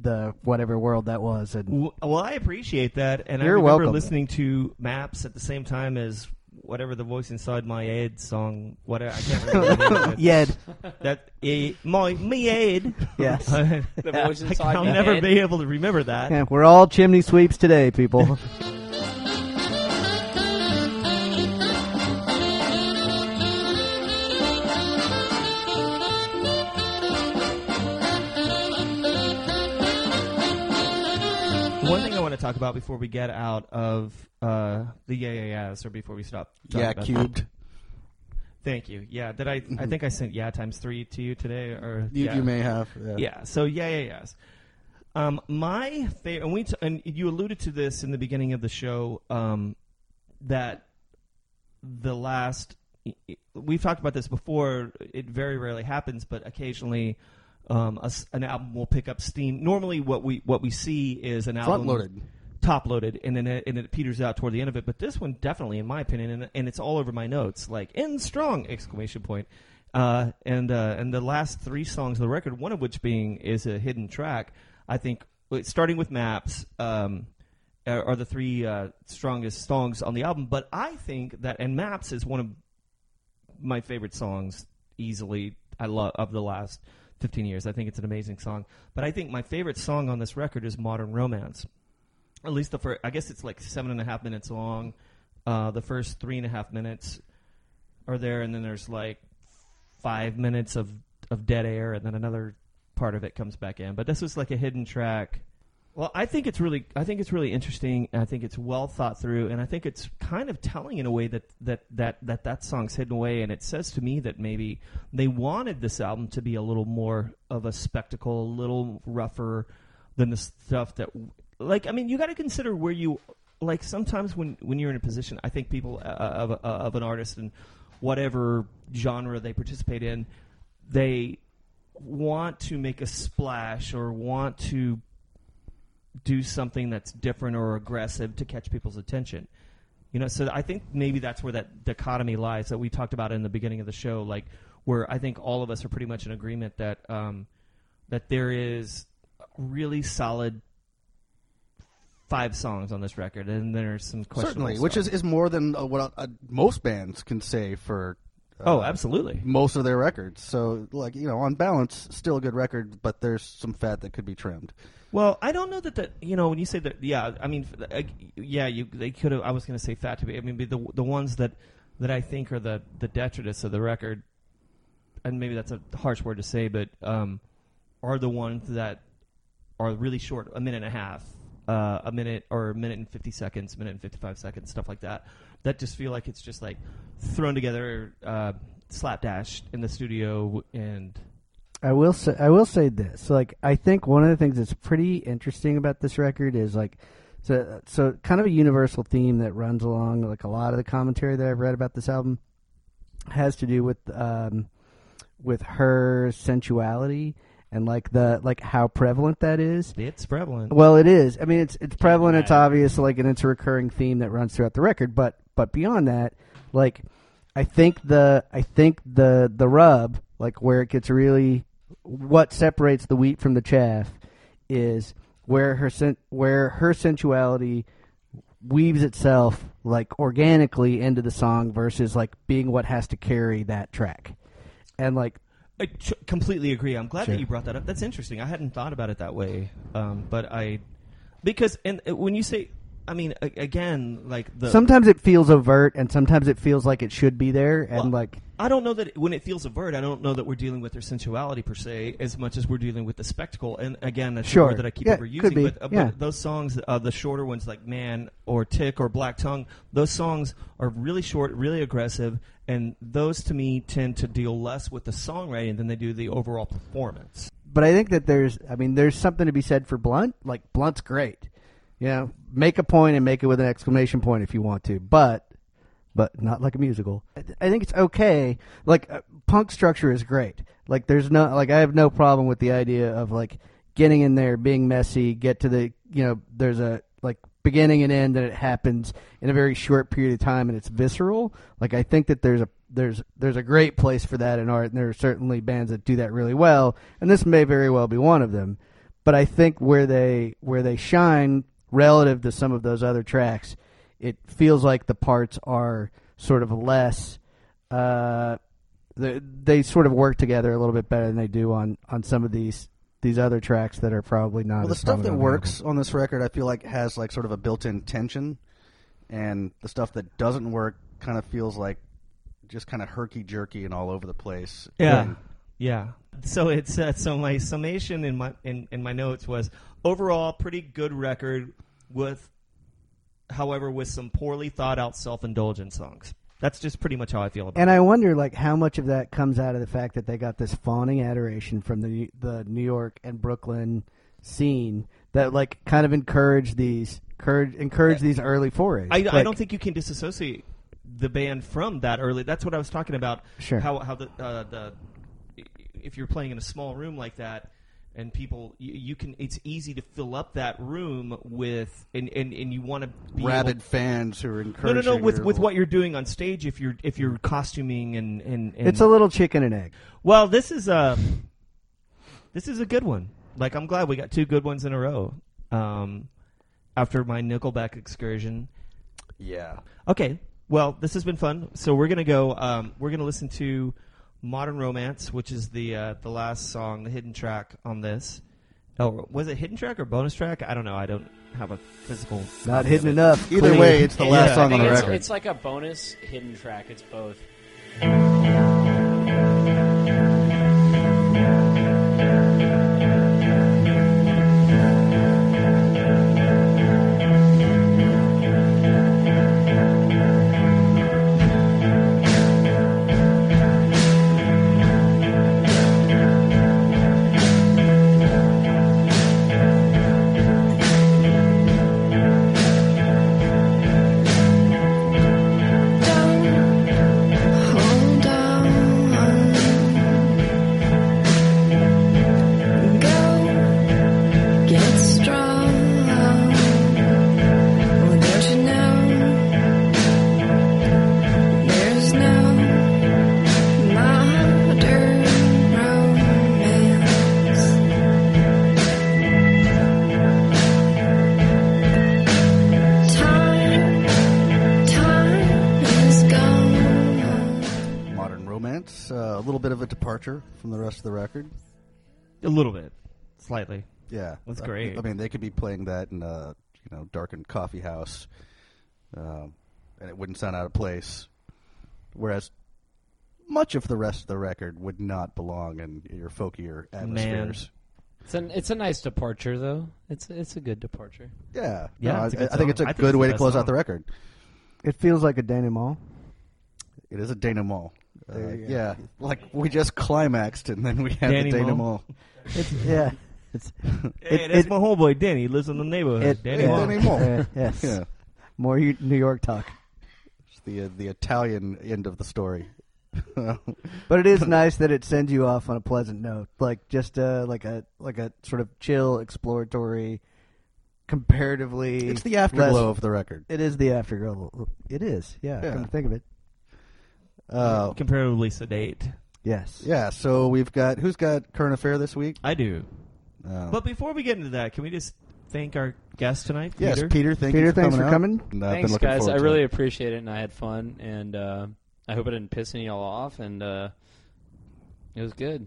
Speaker 3: the whatever world that was. And
Speaker 2: Well, I appreciate that, and
Speaker 3: You're
Speaker 2: I remember
Speaker 3: welcome.
Speaker 2: listening to Maps at the same time as whatever the voice inside my head song. Whatever I can't remember. the name of it.
Speaker 3: Yed,
Speaker 2: That eh, my me head.
Speaker 3: yes,
Speaker 5: the voice inside
Speaker 2: I'll
Speaker 5: my
Speaker 2: never
Speaker 5: head.
Speaker 2: be able to remember that.
Speaker 3: Yeah, we're all chimney sweeps today, people.
Speaker 2: Want to talk about before we get out of uh, the yeah yeah yeahs or before we stop?
Speaker 1: Yeah,
Speaker 2: about-
Speaker 1: cubed.
Speaker 2: Thank you. Yeah, did I? I think I sent yeah times three to you today, or
Speaker 1: You,
Speaker 2: yeah.
Speaker 1: you may have.
Speaker 2: Yeah. So yeah, yeah, yes. Um, my favorite, and we t- and you alluded to this in the beginning of the show, um, that the last we've talked about this before. It very rarely happens, but occasionally. Um, a an album will pick up steam. Normally, what we what we see is an album
Speaker 1: Front loaded.
Speaker 2: top loaded, and then it, and it peters out toward the end of it. But this one definitely, in my opinion, and, and it's all over my notes, like "in strong!" exclamation point. Uh, and uh, and the last three songs of the record, one of which being is a hidden track. I think starting with Maps um, are, are the three uh, strongest songs on the album. But I think that and Maps is one of my favorite songs easily. I love of the last 15 years. I think it's an amazing song. But I think my favorite song on this record is Modern Romance at least the first. I guess it's like seven and a half minutes long. Uh, the first three and a half minutes are there, and then there's like five minutes of of dead air, and then another part of it comes back in. But this was like a hidden track. Well, I think it's really, I think it's really interesting. and I think it's well thought through, and I think it's kind of telling in a way that that that that that song's hidden away, and it says to me that maybe they wanted this album to be a little more of a spectacle, a little rougher than the stuff that, like, I mean, you got to consider where you, like, sometimes when when you're in a position, I think people uh, of uh, of an artist and whatever genre they participate in, they want to make a splash or want to do something that's different or aggressive to catch people's attention. You know, so I think maybe that's where that dichotomy lies that we talked about in the beginning of the show, like where I think all of us are pretty much in agreement that um, that there is really solid five songs on this record, and there's some questionable
Speaker 1: Certainly, which is, is more than uh, what uh, most bands can say for.
Speaker 2: Oh, absolutely.
Speaker 1: Most of their records. So, like you know, on balance, still a good record, but there's some fat that could be trimmed.
Speaker 2: Well, I don't know that that you know when you say that. Yeah, I mean, uh, yeah, you they could have. I was going to say fat to be. I mean, the the ones that that I think are the the detritus of the record, and maybe that's a harsh word to say, but um, are the ones that are really short, a minute and a half, uh, a minute or a minute and fifty seconds, minute and fifty five seconds, stuff like that. That just feel like it's just like thrown together, uh, slapdash in the studio, and
Speaker 3: I will say I will say this. Like I think one of the things that's pretty interesting about this record is like so so kind of a universal theme that runs along like a lot of the commentary that I've read about this album has to do with um with her sensuality and like the like how prevalent that is.
Speaker 2: it's prevalent.
Speaker 3: Well, it is. I mean, it's it's prevalent. It's obvious. Like, and it's a recurring theme that runs throughout the record. But but beyond that, like, I think the I think the the rub, like where it gets really, what separates the wheat from the chaff, is where her sen- where her sensuality weaves itself like organically into the song versus like being what has to carry that track, and like
Speaker 2: I ch- completely agree. I'm glad
Speaker 3: Sure.
Speaker 2: that you brought that up. That's interesting. I hadn't thought about it that way. Um, but I, because and uh, when you say, I mean, a- again, like the
Speaker 3: sometimes it feels overt and sometimes it feels like it should be there and
Speaker 2: Well,
Speaker 3: like
Speaker 2: I don't know that when it feels overt, I don't know that we're dealing with their sensuality per se as much as we're dealing with the spectacle. And again, that's
Speaker 3: Sure.
Speaker 2: the word that I keep
Speaker 3: Yeah,
Speaker 2: overusing.
Speaker 3: could be.
Speaker 2: But, uh,
Speaker 3: Yeah.
Speaker 2: but those songs, uh, the shorter ones like "Man" or "Tick" or "Black Tongue," those songs are really short, really aggressive, and those to me tend to deal less with the songwriting than they do the overall performance.
Speaker 3: but I think that there's, I mean, there's something to be said for Blunt. Like Blunt's great, you know, make a point and make it with an exclamation point if you want to, but, but not like a musical. I, think it's okay. Like uh, punk structure is great. Like there's no, like I have no problem with the idea of like getting in there, being messy, get to the, you know, there's a like beginning and end, and it happens in a very short period of time, and it's visceral. Like I think that there's a there's there's a great place for that in art, and there are certainly bands that do that really well, and this may very well be one of them. But I think where they where they shine relative to some of those other tracks, it feels like the parts are sort of less. Uh, they, they sort of work together a little bit better than they do on on some of these these other tracks that are probably not.
Speaker 1: Well, the
Speaker 3: as
Speaker 1: stuff that
Speaker 3: prominent on the
Speaker 1: works on this record, I feel like has like sort of a built-in tension, and the stuff that doesn't work kind of feels like just kind of herky jerky and all over the place.
Speaker 2: Yeah,
Speaker 1: And
Speaker 2: yeah. So it's uh, so my summation in my in, in my notes was overall pretty good record with, however, with some poorly thought out self indulgent songs. That's just pretty much how I feel about
Speaker 3: And
Speaker 2: it.
Speaker 3: And I wonder, like, how much of that comes out of the fact that they got this fawning adoration from the the New York and Brooklyn scene that, like, kind of encourage these encourage, encourage these early forays.
Speaker 2: I, I don't think you can disassociate the band from that early. That's what I was talking about.
Speaker 3: Sure.
Speaker 2: How how the uh, the if you're playing in a small room like that and people you, you can it's easy to fill up that room with and and, and you want to be able-
Speaker 1: rabid fans who are
Speaker 2: no no no with with what you're doing on stage if you're if you're costuming and and, and
Speaker 3: It's a little chicken and egg.
Speaker 2: well this is a this is a good one like I'm glad we got two good ones in a row um after my Nickelback excursion
Speaker 1: Yeah.
Speaker 2: Okay. Well, this has been fun. So we're gonna go. Um, we're gonna listen to "Modern Romance," which is the uh, the last song, the hidden track on this. Oh, was it hidden track or bonus track? I don't know. I don't have a physical.
Speaker 3: Not hidden enough.
Speaker 1: Either
Speaker 3: Clear.
Speaker 1: way, it's the
Speaker 5: Yeah,
Speaker 1: last
Speaker 5: I
Speaker 1: song on the
Speaker 5: it's,
Speaker 1: record.
Speaker 5: It's like a bonus hidden track. It's both.
Speaker 1: from the rest of the record.
Speaker 2: A little bit, slightly.
Speaker 1: Yeah,
Speaker 2: That's
Speaker 1: I-
Speaker 2: great.
Speaker 1: I mean, they could be playing that in a you know darkened coffee house, um, and it wouldn't sound out of place. Whereas much of the rest of the record would not belong in your folkier atmospheres.
Speaker 5: It's an it's a nice departure though. It's it's a good departure.
Speaker 1: Yeah,
Speaker 2: Yeah,
Speaker 1: No,
Speaker 2: it's a
Speaker 1: I,
Speaker 2: good
Speaker 1: I think it's a
Speaker 2: I
Speaker 1: good way to
Speaker 2: best
Speaker 1: close out the record.
Speaker 3: It feels like a denouement.
Speaker 1: It is a denouement. Uh,
Speaker 3: There you go.
Speaker 1: yeah, like we just climaxed and then we had the
Speaker 2: Denouement.
Speaker 1: denouement.
Speaker 3: It's yeah. It's
Speaker 2: Hey,
Speaker 3: It-
Speaker 2: that's
Speaker 3: it-
Speaker 2: my homeboy Danny. He lives in the neighborhood.
Speaker 3: it,
Speaker 2: Danny
Speaker 1: Yeah,
Speaker 2: Wong.
Speaker 1: denouement.
Speaker 3: Uh, yes.
Speaker 1: Yeah,
Speaker 3: More U- New York talk.
Speaker 1: it's the uh, the Italian end of the story.
Speaker 3: But it is nice that it sends you off on a pleasant note, like just uh, like a like a sort of chill, exploratory, comparatively.
Speaker 1: it's the afterglow
Speaker 3: less-
Speaker 1: of the record.
Speaker 3: It is the afterglow. It is. Yeah.
Speaker 1: Yeah.
Speaker 3: Come to think of it.
Speaker 1: Uh,
Speaker 2: comparatively sedate.
Speaker 3: Yes.
Speaker 1: yeah, so we've got who's got current affair this week?
Speaker 2: I do.
Speaker 1: Uh,
Speaker 2: But before we get into that, can we just thank our guest tonight,
Speaker 1: yes,
Speaker 2: Peter?
Speaker 1: Peter. Thank
Speaker 3: Peter,
Speaker 1: you for
Speaker 3: thanks
Speaker 1: coming
Speaker 3: for
Speaker 1: out.
Speaker 3: coming.
Speaker 1: And, I've been
Speaker 5: Thanks,
Speaker 1: looking
Speaker 5: guys.
Speaker 1: forward
Speaker 5: I
Speaker 1: to
Speaker 5: really
Speaker 1: it.
Speaker 5: appreciate it, and I had fun, and uh, I hope I didn't piss any of y'all off, and uh, it was good.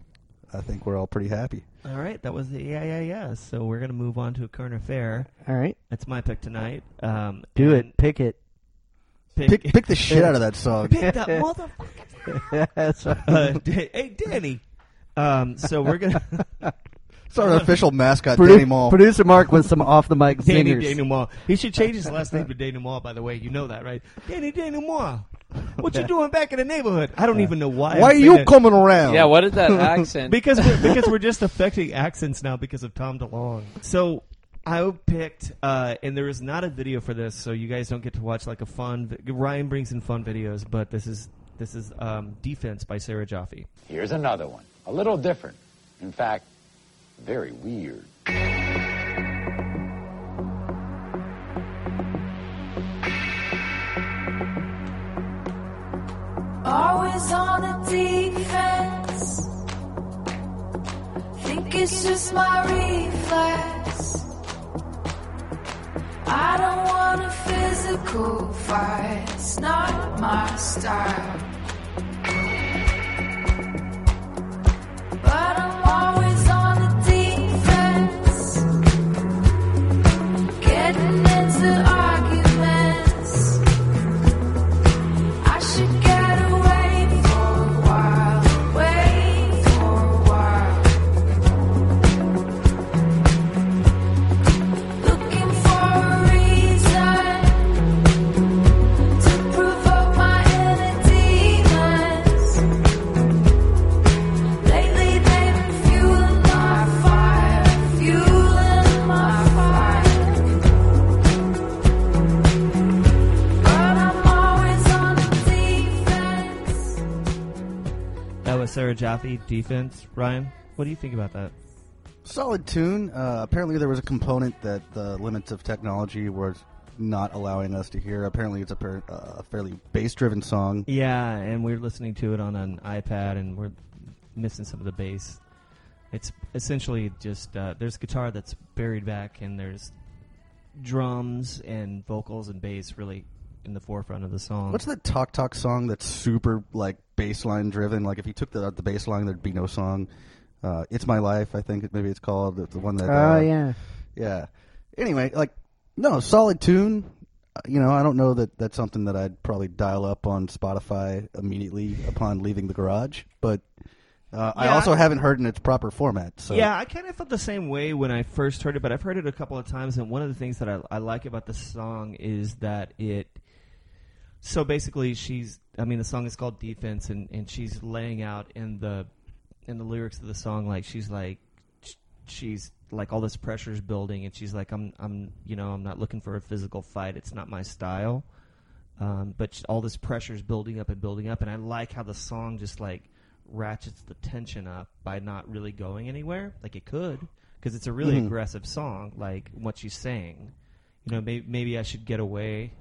Speaker 1: I think we're all pretty happy.
Speaker 2: All right, that was the yeah, yeah, yeah. So we're gonna move on to a current affair.
Speaker 3: All right.
Speaker 2: That's my pick tonight. Um,
Speaker 3: Do
Speaker 2: and
Speaker 3: it. Pick it.
Speaker 1: Pick, pick the shit out of that song.
Speaker 2: pick that motherfucker.
Speaker 3: That's right.
Speaker 2: Uh, Da- hey, Danny. Um, so we're gonna
Speaker 1: It's our official mascot,
Speaker 3: Produ-
Speaker 1: Danny Mall.
Speaker 3: Producer Mark with some off the mic
Speaker 2: Danny
Speaker 3: singers.
Speaker 2: Denouement. He should change his last name to Denouement. By the way, you know that, right? Danny Denouement. What you doing back in the neighborhood? I don't even know why.
Speaker 1: Why
Speaker 2: I'm
Speaker 1: are
Speaker 2: saying
Speaker 1: you
Speaker 2: that.
Speaker 1: coming around?
Speaker 5: Yeah, what is that accent?
Speaker 2: because we're, because we're just affecting accents now because of Tom DeLonge. So I picked, uh, and there is not a video for this, so you guys don't get to watch like a fun. vi- Ryan brings in fun videos, but this is this is um, "Defense" by Sarah Jaffe.
Speaker 8: Here's another one. A little different. In fact, very weird.
Speaker 6: Always on the defense. Think it's just my reflex. I don't want a physical fight. It's not my style. But I'm always
Speaker 2: Jaffe defense, Ryan. What do you think about that?
Speaker 1: Solid tune. Uh, apparently, there was a component that the limits of technology was not allowing us to hear. Apparently, it's a per, uh, fairly bass-driven song.
Speaker 2: Yeah, and we're listening to it on an iPad, and we're missing some of the bass. It's essentially just uh, there's guitar that's buried back, and there's drums and vocals and bass really in the forefront of the song.
Speaker 1: What's that Talk Talk song that's super like bass line driven? Like if you took the the bass line, there'd be no song. Uh, it's my life, I think it, maybe it's called. It's the one that.
Speaker 3: Oh
Speaker 1: uh,
Speaker 3: yeah.
Speaker 1: Yeah. Anyway, like no solid tune. Uh, You know, I don't know that that's something that I'd probably dial up on Spotify immediately upon leaving the garage, but uh, I also
Speaker 2: I-
Speaker 1: haven't heard in its proper format. So
Speaker 2: Yeah, I kind of felt the same way when I first heard it, but I've heard it a couple of times, and one of the things that I, I like about the song is that it. So basically, she's. I mean, the song is called "Defense," and, and she's laying out in the in the lyrics of the song, like she's like, she's like all this pressure's building, and she's like, I'm, I'm, you know, I'm not looking for a physical fight. It's not my style. Um, but all this pressure's building up and building up, and I like how the song just like ratchets the tension up by not really going anywhere, like it could, because it's a really
Speaker 1: Mhm.
Speaker 2: aggressive song, like what she's saying. You know, maybe maybe I should get away,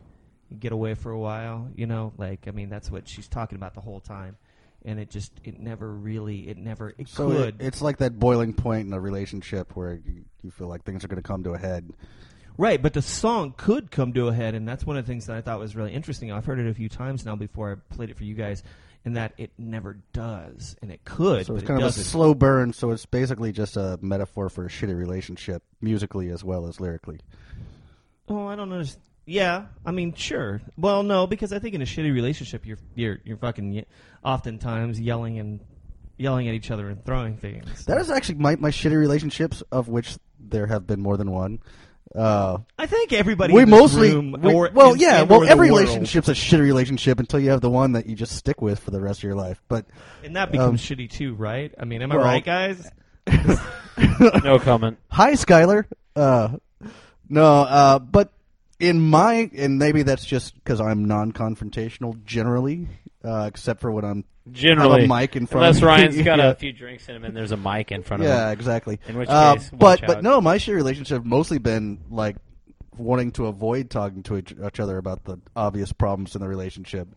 Speaker 2: get away for a while. You know, like I mean, that's what she's talking about the whole time, and it just it never really, it never, it
Speaker 1: So
Speaker 2: could.
Speaker 1: it, it's like that boiling point in a relationship where you, you feel like things are going to come to a head.
Speaker 2: Right, but the song could come to a head, and that's one of the things that I thought was really interesting. I've heard it a few times now before I played it for you guys, and that it never does, and it could,
Speaker 1: So
Speaker 2: but
Speaker 1: it's
Speaker 2: it
Speaker 1: kind of a
Speaker 2: doesn't.
Speaker 1: slow burn. So it's basically just a metaphor for a shitty relationship, musically as well as lyrically.
Speaker 2: Oh, I don't understand. Yeah, I mean, sure. Well, no, because I think in a shitty relationship, you're you're you're fucking ye- oftentimes yelling and yelling at each other and throwing things.
Speaker 1: That is actually my, my shitty relationships, of which there have been more than one. Uh,
Speaker 2: I think everybody.
Speaker 1: we
Speaker 2: in this
Speaker 1: mostly,
Speaker 2: room,
Speaker 1: we-
Speaker 2: or
Speaker 1: well,
Speaker 2: in-
Speaker 1: yeah, well, every relationship's a shitty relationship until you have the one that you just stick with for the rest of your life. But
Speaker 2: and that becomes
Speaker 1: um,
Speaker 2: shitty too, right? I mean, am I right, guys?
Speaker 5: No comment.
Speaker 1: Hi, Skylar. Uh, no, uh, but in my and maybe that's just because I'm non-confrontational generally, uh, except for when I'm
Speaker 5: Generally,
Speaker 1: have a mic in front
Speaker 5: unless
Speaker 1: of me.
Speaker 5: Ryan's got
Speaker 1: Yeah.
Speaker 5: a few drinks in him and there's a mic in front of him.
Speaker 1: yeah,
Speaker 5: him.
Speaker 1: exactly.
Speaker 5: In which
Speaker 1: Uh,
Speaker 5: case,
Speaker 1: but
Speaker 5: watch
Speaker 1: but
Speaker 5: out.
Speaker 1: no, my shitty relationship have mostly been like wanting to avoid talking to each, each other about the obvious problems in the relationship.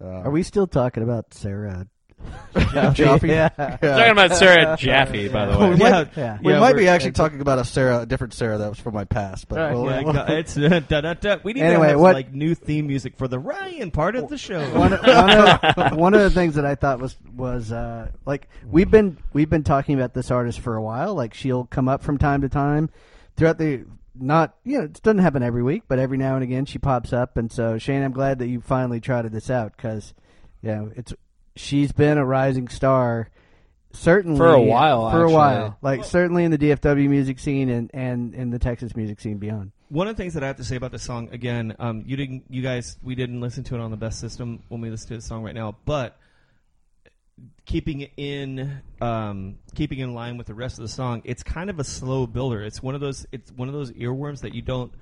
Speaker 1: Uh,
Speaker 3: Are we still talking about Sarah?
Speaker 1: Jaffe?
Speaker 3: Yeah.
Speaker 5: Talking about Sarah Jaffe, by the way.
Speaker 1: we might,
Speaker 3: Yeah.
Speaker 1: we
Speaker 2: Yeah,
Speaker 1: might
Speaker 2: we're-
Speaker 1: be actually
Speaker 2: it's-
Speaker 1: talking about a Sarah, a different Sarah that was from my past. But
Speaker 3: Right,
Speaker 1: we'll-
Speaker 2: Yeah,
Speaker 1: we'll-
Speaker 2: go- it's uh, da, da, da. we need
Speaker 3: Anyway,
Speaker 2: to have
Speaker 3: what-
Speaker 2: like new theme music for the Ryan part of the show.
Speaker 3: one, one, of, one of the things that I thought was was uh, like we've been we've been talking about this artist for a while. Like she'll come up from time to time throughout the not you know it doesn't happen every week, but every now and again she pops up. And so Shane, I'm glad that you finally trotted this out because you know it's she's been a rising star. Certainly
Speaker 5: For a while,
Speaker 3: for a while, like certainly in the DFW music scene and, and in the Texas music scene beyond.
Speaker 2: One of the things that I have to say about the song again, um, you didn't, you guys, we didn't listen to it on the best system when we listened to the song right now, but keeping it in, um, keeping in line with the rest of the song, it's kind of a slow builder. It's one of those, it's one of those earworms that you don't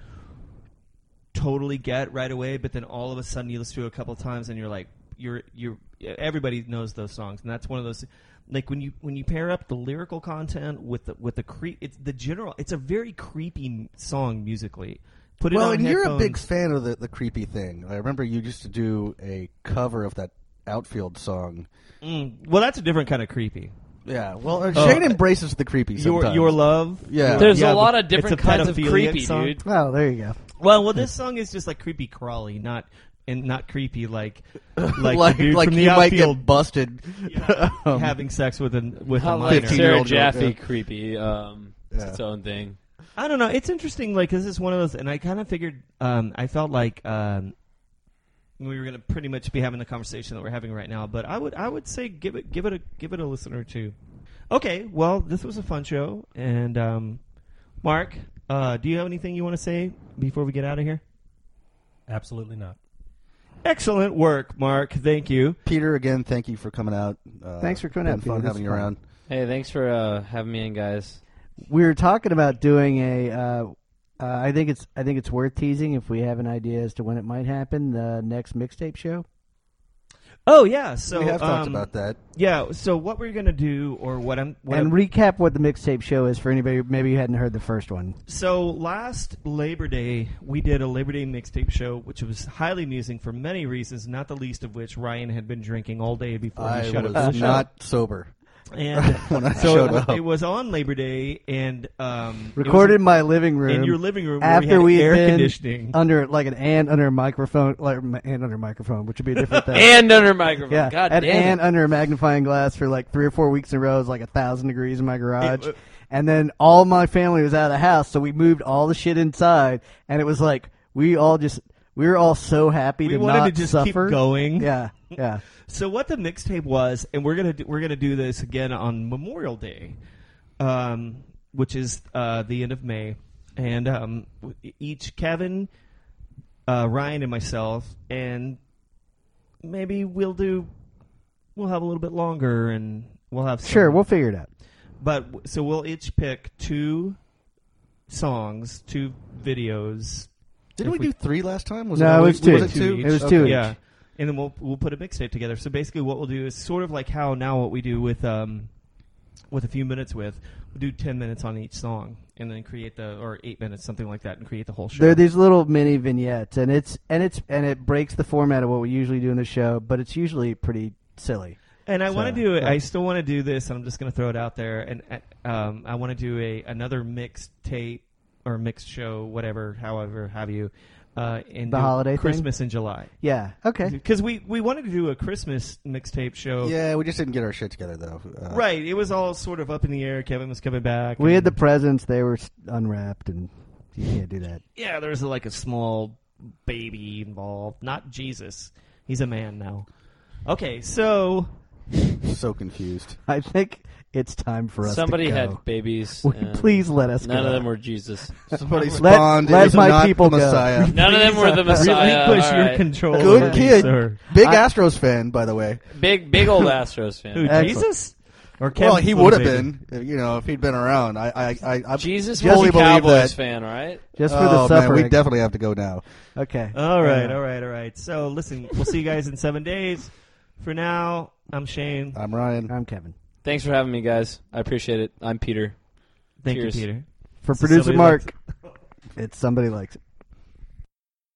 Speaker 2: totally get right away, but then all of a sudden you listen to it a couple times and you're like, you're, you're, everybody knows those songs, and that's one of those. Like when you when you pair up the lyrical content with the with the creep, it's the general. It's a very creepy song musically. Put it
Speaker 1: well,
Speaker 2: on
Speaker 1: and you're a big fan of the, the creepy thing. I remember you used to do a cover of that outfield song.
Speaker 2: Mm, well, that's a different kind of creepy.
Speaker 1: Yeah, well, uh,
Speaker 2: Oh,
Speaker 1: Shane embraces the creepy.
Speaker 2: Your
Speaker 1: Sometimes.
Speaker 2: your love.
Speaker 1: Yeah.
Speaker 5: There's
Speaker 2: Yeah,
Speaker 5: a lot of different kinds of creepy,
Speaker 2: song.
Speaker 5: dude.
Speaker 3: Oh, there you go.
Speaker 2: Well, well, this song is just like creepy crawly, not and not creepy like like,
Speaker 1: like
Speaker 2: the dude
Speaker 1: like
Speaker 2: from
Speaker 1: you
Speaker 2: the
Speaker 1: might
Speaker 2: outfield
Speaker 1: get busted.
Speaker 2: yeah,
Speaker 1: Um,
Speaker 2: having sex with an with a
Speaker 5: Not
Speaker 2: minor.
Speaker 5: Sarah
Speaker 1: 15-year-old
Speaker 5: Jaffe
Speaker 1: yeah.
Speaker 5: creepy. Um, it's
Speaker 1: Yeah.
Speaker 5: its own thing.
Speaker 2: I don't know. It's interesting. Like this is one of those, and I kind of figured. Um, I felt like um, we were going to pretty much be having the conversation that we're having right now. But I would, I would say, give it, give it a, give it a listen or two. Okay. Well, this was a fun show, and um, Mark, uh, do you have anything you want to say before we get out of here?
Speaker 4: Absolutely not.
Speaker 2: Excellent work, Mark. Thank you.
Speaker 1: Peter, again, thank you for coming out. Uh,
Speaker 3: Thanks for coming
Speaker 1: been
Speaker 3: out, Peter.
Speaker 1: Fun
Speaker 3: This
Speaker 1: having you
Speaker 3: fun.
Speaker 1: around.
Speaker 5: Hey, thanks for uh, having me in, guys.
Speaker 3: we were talking about doing a. Uh, uh, I think it's. I think it's worth teasing if we have an idea as to when it might happen. The next mixtape show.
Speaker 2: Oh yeah, so
Speaker 1: we have talked
Speaker 2: um,
Speaker 1: about that.
Speaker 2: Yeah, so what we're gonna do, or what I'm, what
Speaker 3: and
Speaker 2: I'm
Speaker 3: recap what the mixtape show is for anybody maybe you hadn't heard the first one.
Speaker 2: So last Labor Day, we did a Labor Day mixtape show, which was highly amusing for many reasons, not the least of which Ryan had been drinking all day before
Speaker 1: I
Speaker 2: he showed
Speaker 1: was
Speaker 2: up to the show.
Speaker 1: not sober.
Speaker 2: And
Speaker 1: when I
Speaker 2: so
Speaker 1: showed
Speaker 2: it,
Speaker 1: up.
Speaker 2: it was on Labor Day, and um,
Speaker 3: Recorded in my living room
Speaker 2: in your living room
Speaker 3: after
Speaker 2: where we
Speaker 3: we
Speaker 2: had
Speaker 3: had
Speaker 2: air
Speaker 3: been
Speaker 2: conditioning.
Speaker 3: under like an ant under a microphone, like an ant under a microphone, which would be a different thing.
Speaker 5: and under microphone.
Speaker 3: yeah,
Speaker 5: God
Speaker 3: an
Speaker 5: damn
Speaker 3: ant
Speaker 5: it.
Speaker 3: under a magnifying glass for like three or four weeks in a row. It was like a thousand degrees in my garage.
Speaker 2: It-
Speaker 3: and then all my family was out of the house, so we moved all the shit inside, and it was like we all just we were all so happy
Speaker 2: We
Speaker 3: to
Speaker 2: wanted
Speaker 3: not
Speaker 2: to just keep
Speaker 3: suffer.
Speaker 2: going.
Speaker 3: Yeah, yeah.
Speaker 2: So what the mixtape was, and we're gonna do, we're gonna do this again on Memorial Day, um, which is uh, the end of May, and um, each Kevin, uh, Ryan, and myself, and maybe we'll do, we'll have a little bit longer, and we'll have some,
Speaker 3: Sure, we'll figure it out.
Speaker 2: but so we'll each pick two songs, two videos.
Speaker 1: Didn't
Speaker 2: If
Speaker 1: we, do three last time? Was
Speaker 3: No,
Speaker 1: it,
Speaker 3: it was two.
Speaker 1: Was it two?
Speaker 3: It was two
Speaker 1: Okay.
Speaker 2: Yeah, and then we'll we'll put a mixtape together. So basically, what we'll do is sort of like how now what we do with um with a few minutes with we'll do ten minutes on each song, and then create the or eight minutes something like that, and create the whole show.
Speaker 3: There are these little mini vignettes, and it's and it's and it breaks the format of what we usually do in the show, but it's usually pretty silly.
Speaker 2: and I want to do it.
Speaker 3: yeah.
Speaker 2: I still want to do this, and I'm just going to throw it out there. And uh, um, I want to do a another mixed tape or mixed show, whatever, however have you. Uh, and
Speaker 3: The
Speaker 2: do
Speaker 3: holiday thing?
Speaker 2: Christmas in July.
Speaker 3: Yeah. Okay.
Speaker 2: Because we, we wanted to do a Christmas mixtape show.
Speaker 1: Yeah, we just didn't get our shit together though. Uh,
Speaker 2: Right. It was all sort of up in the air. Kevin was coming back.
Speaker 3: We had the
Speaker 2: and-
Speaker 3: presents; they were s- unwrapped, and you can't do that.
Speaker 2: yeah. There was like a small baby involved. Not Jesus. He's a man now. Okay, so
Speaker 1: So confused.
Speaker 3: I think it's time for us.
Speaker 5: Somebody
Speaker 3: to go.
Speaker 5: had babies. And
Speaker 3: please let us know.
Speaker 5: None
Speaker 3: go.
Speaker 5: of them were Jesus.
Speaker 1: Somebody
Speaker 3: Let-
Speaker 1: spawned.
Speaker 3: let
Speaker 1: it was
Speaker 3: my
Speaker 1: not
Speaker 3: people
Speaker 1: the
Speaker 3: go.
Speaker 1: Messiah.
Speaker 5: None of them were the Messiah.
Speaker 2: relinquish
Speaker 5: All
Speaker 2: your
Speaker 5: right.
Speaker 2: control.
Speaker 1: Good
Speaker 2: over me,
Speaker 1: kid.
Speaker 2: sir.
Speaker 1: Big
Speaker 3: I-
Speaker 1: Astros fan, by the way.
Speaker 5: Big, big old Astros fan.
Speaker 2: Who,
Speaker 3: Excellent.
Speaker 2: Jesus? Or
Speaker 1: well,
Speaker 2: Kevin's
Speaker 1: he
Speaker 2: little
Speaker 1: would have
Speaker 2: baby?
Speaker 1: been, if, you know, if he'd been around. I, I, I, I
Speaker 5: Jesus
Speaker 1: fully
Speaker 5: was a
Speaker 1: believe
Speaker 5: Cowboys
Speaker 1: that.
Speaker 5: fan, right?
Speaker 3: Just for
Speaker 1: oh,
Speaker 3: the
Speaker 1: man,
Speaker 3: suffering.
Speaker 1: we definitely have to go now.
Speaker 3: okay.
Speaker 2: All right,
Speaker 3: Uh,
Speaker 2: all right, all right. So listen, we'll see you guys in seven days. For now, I'm Shane.
Speaker 1: I'm Ryan.
Speaker 3: I'm Kevin.
Speaker 5: Thanks for having me, guys. I appreciate it. I'm Peter.
Speaker 2: Thank
Speaker 5: cheers.
Speaker 2: you, Peter.
Speaker 3: For
Speaker 2: So
Speaker 3: producer
Speaker 2: somebody
Speaker 3: Mark, it's somebody likes it.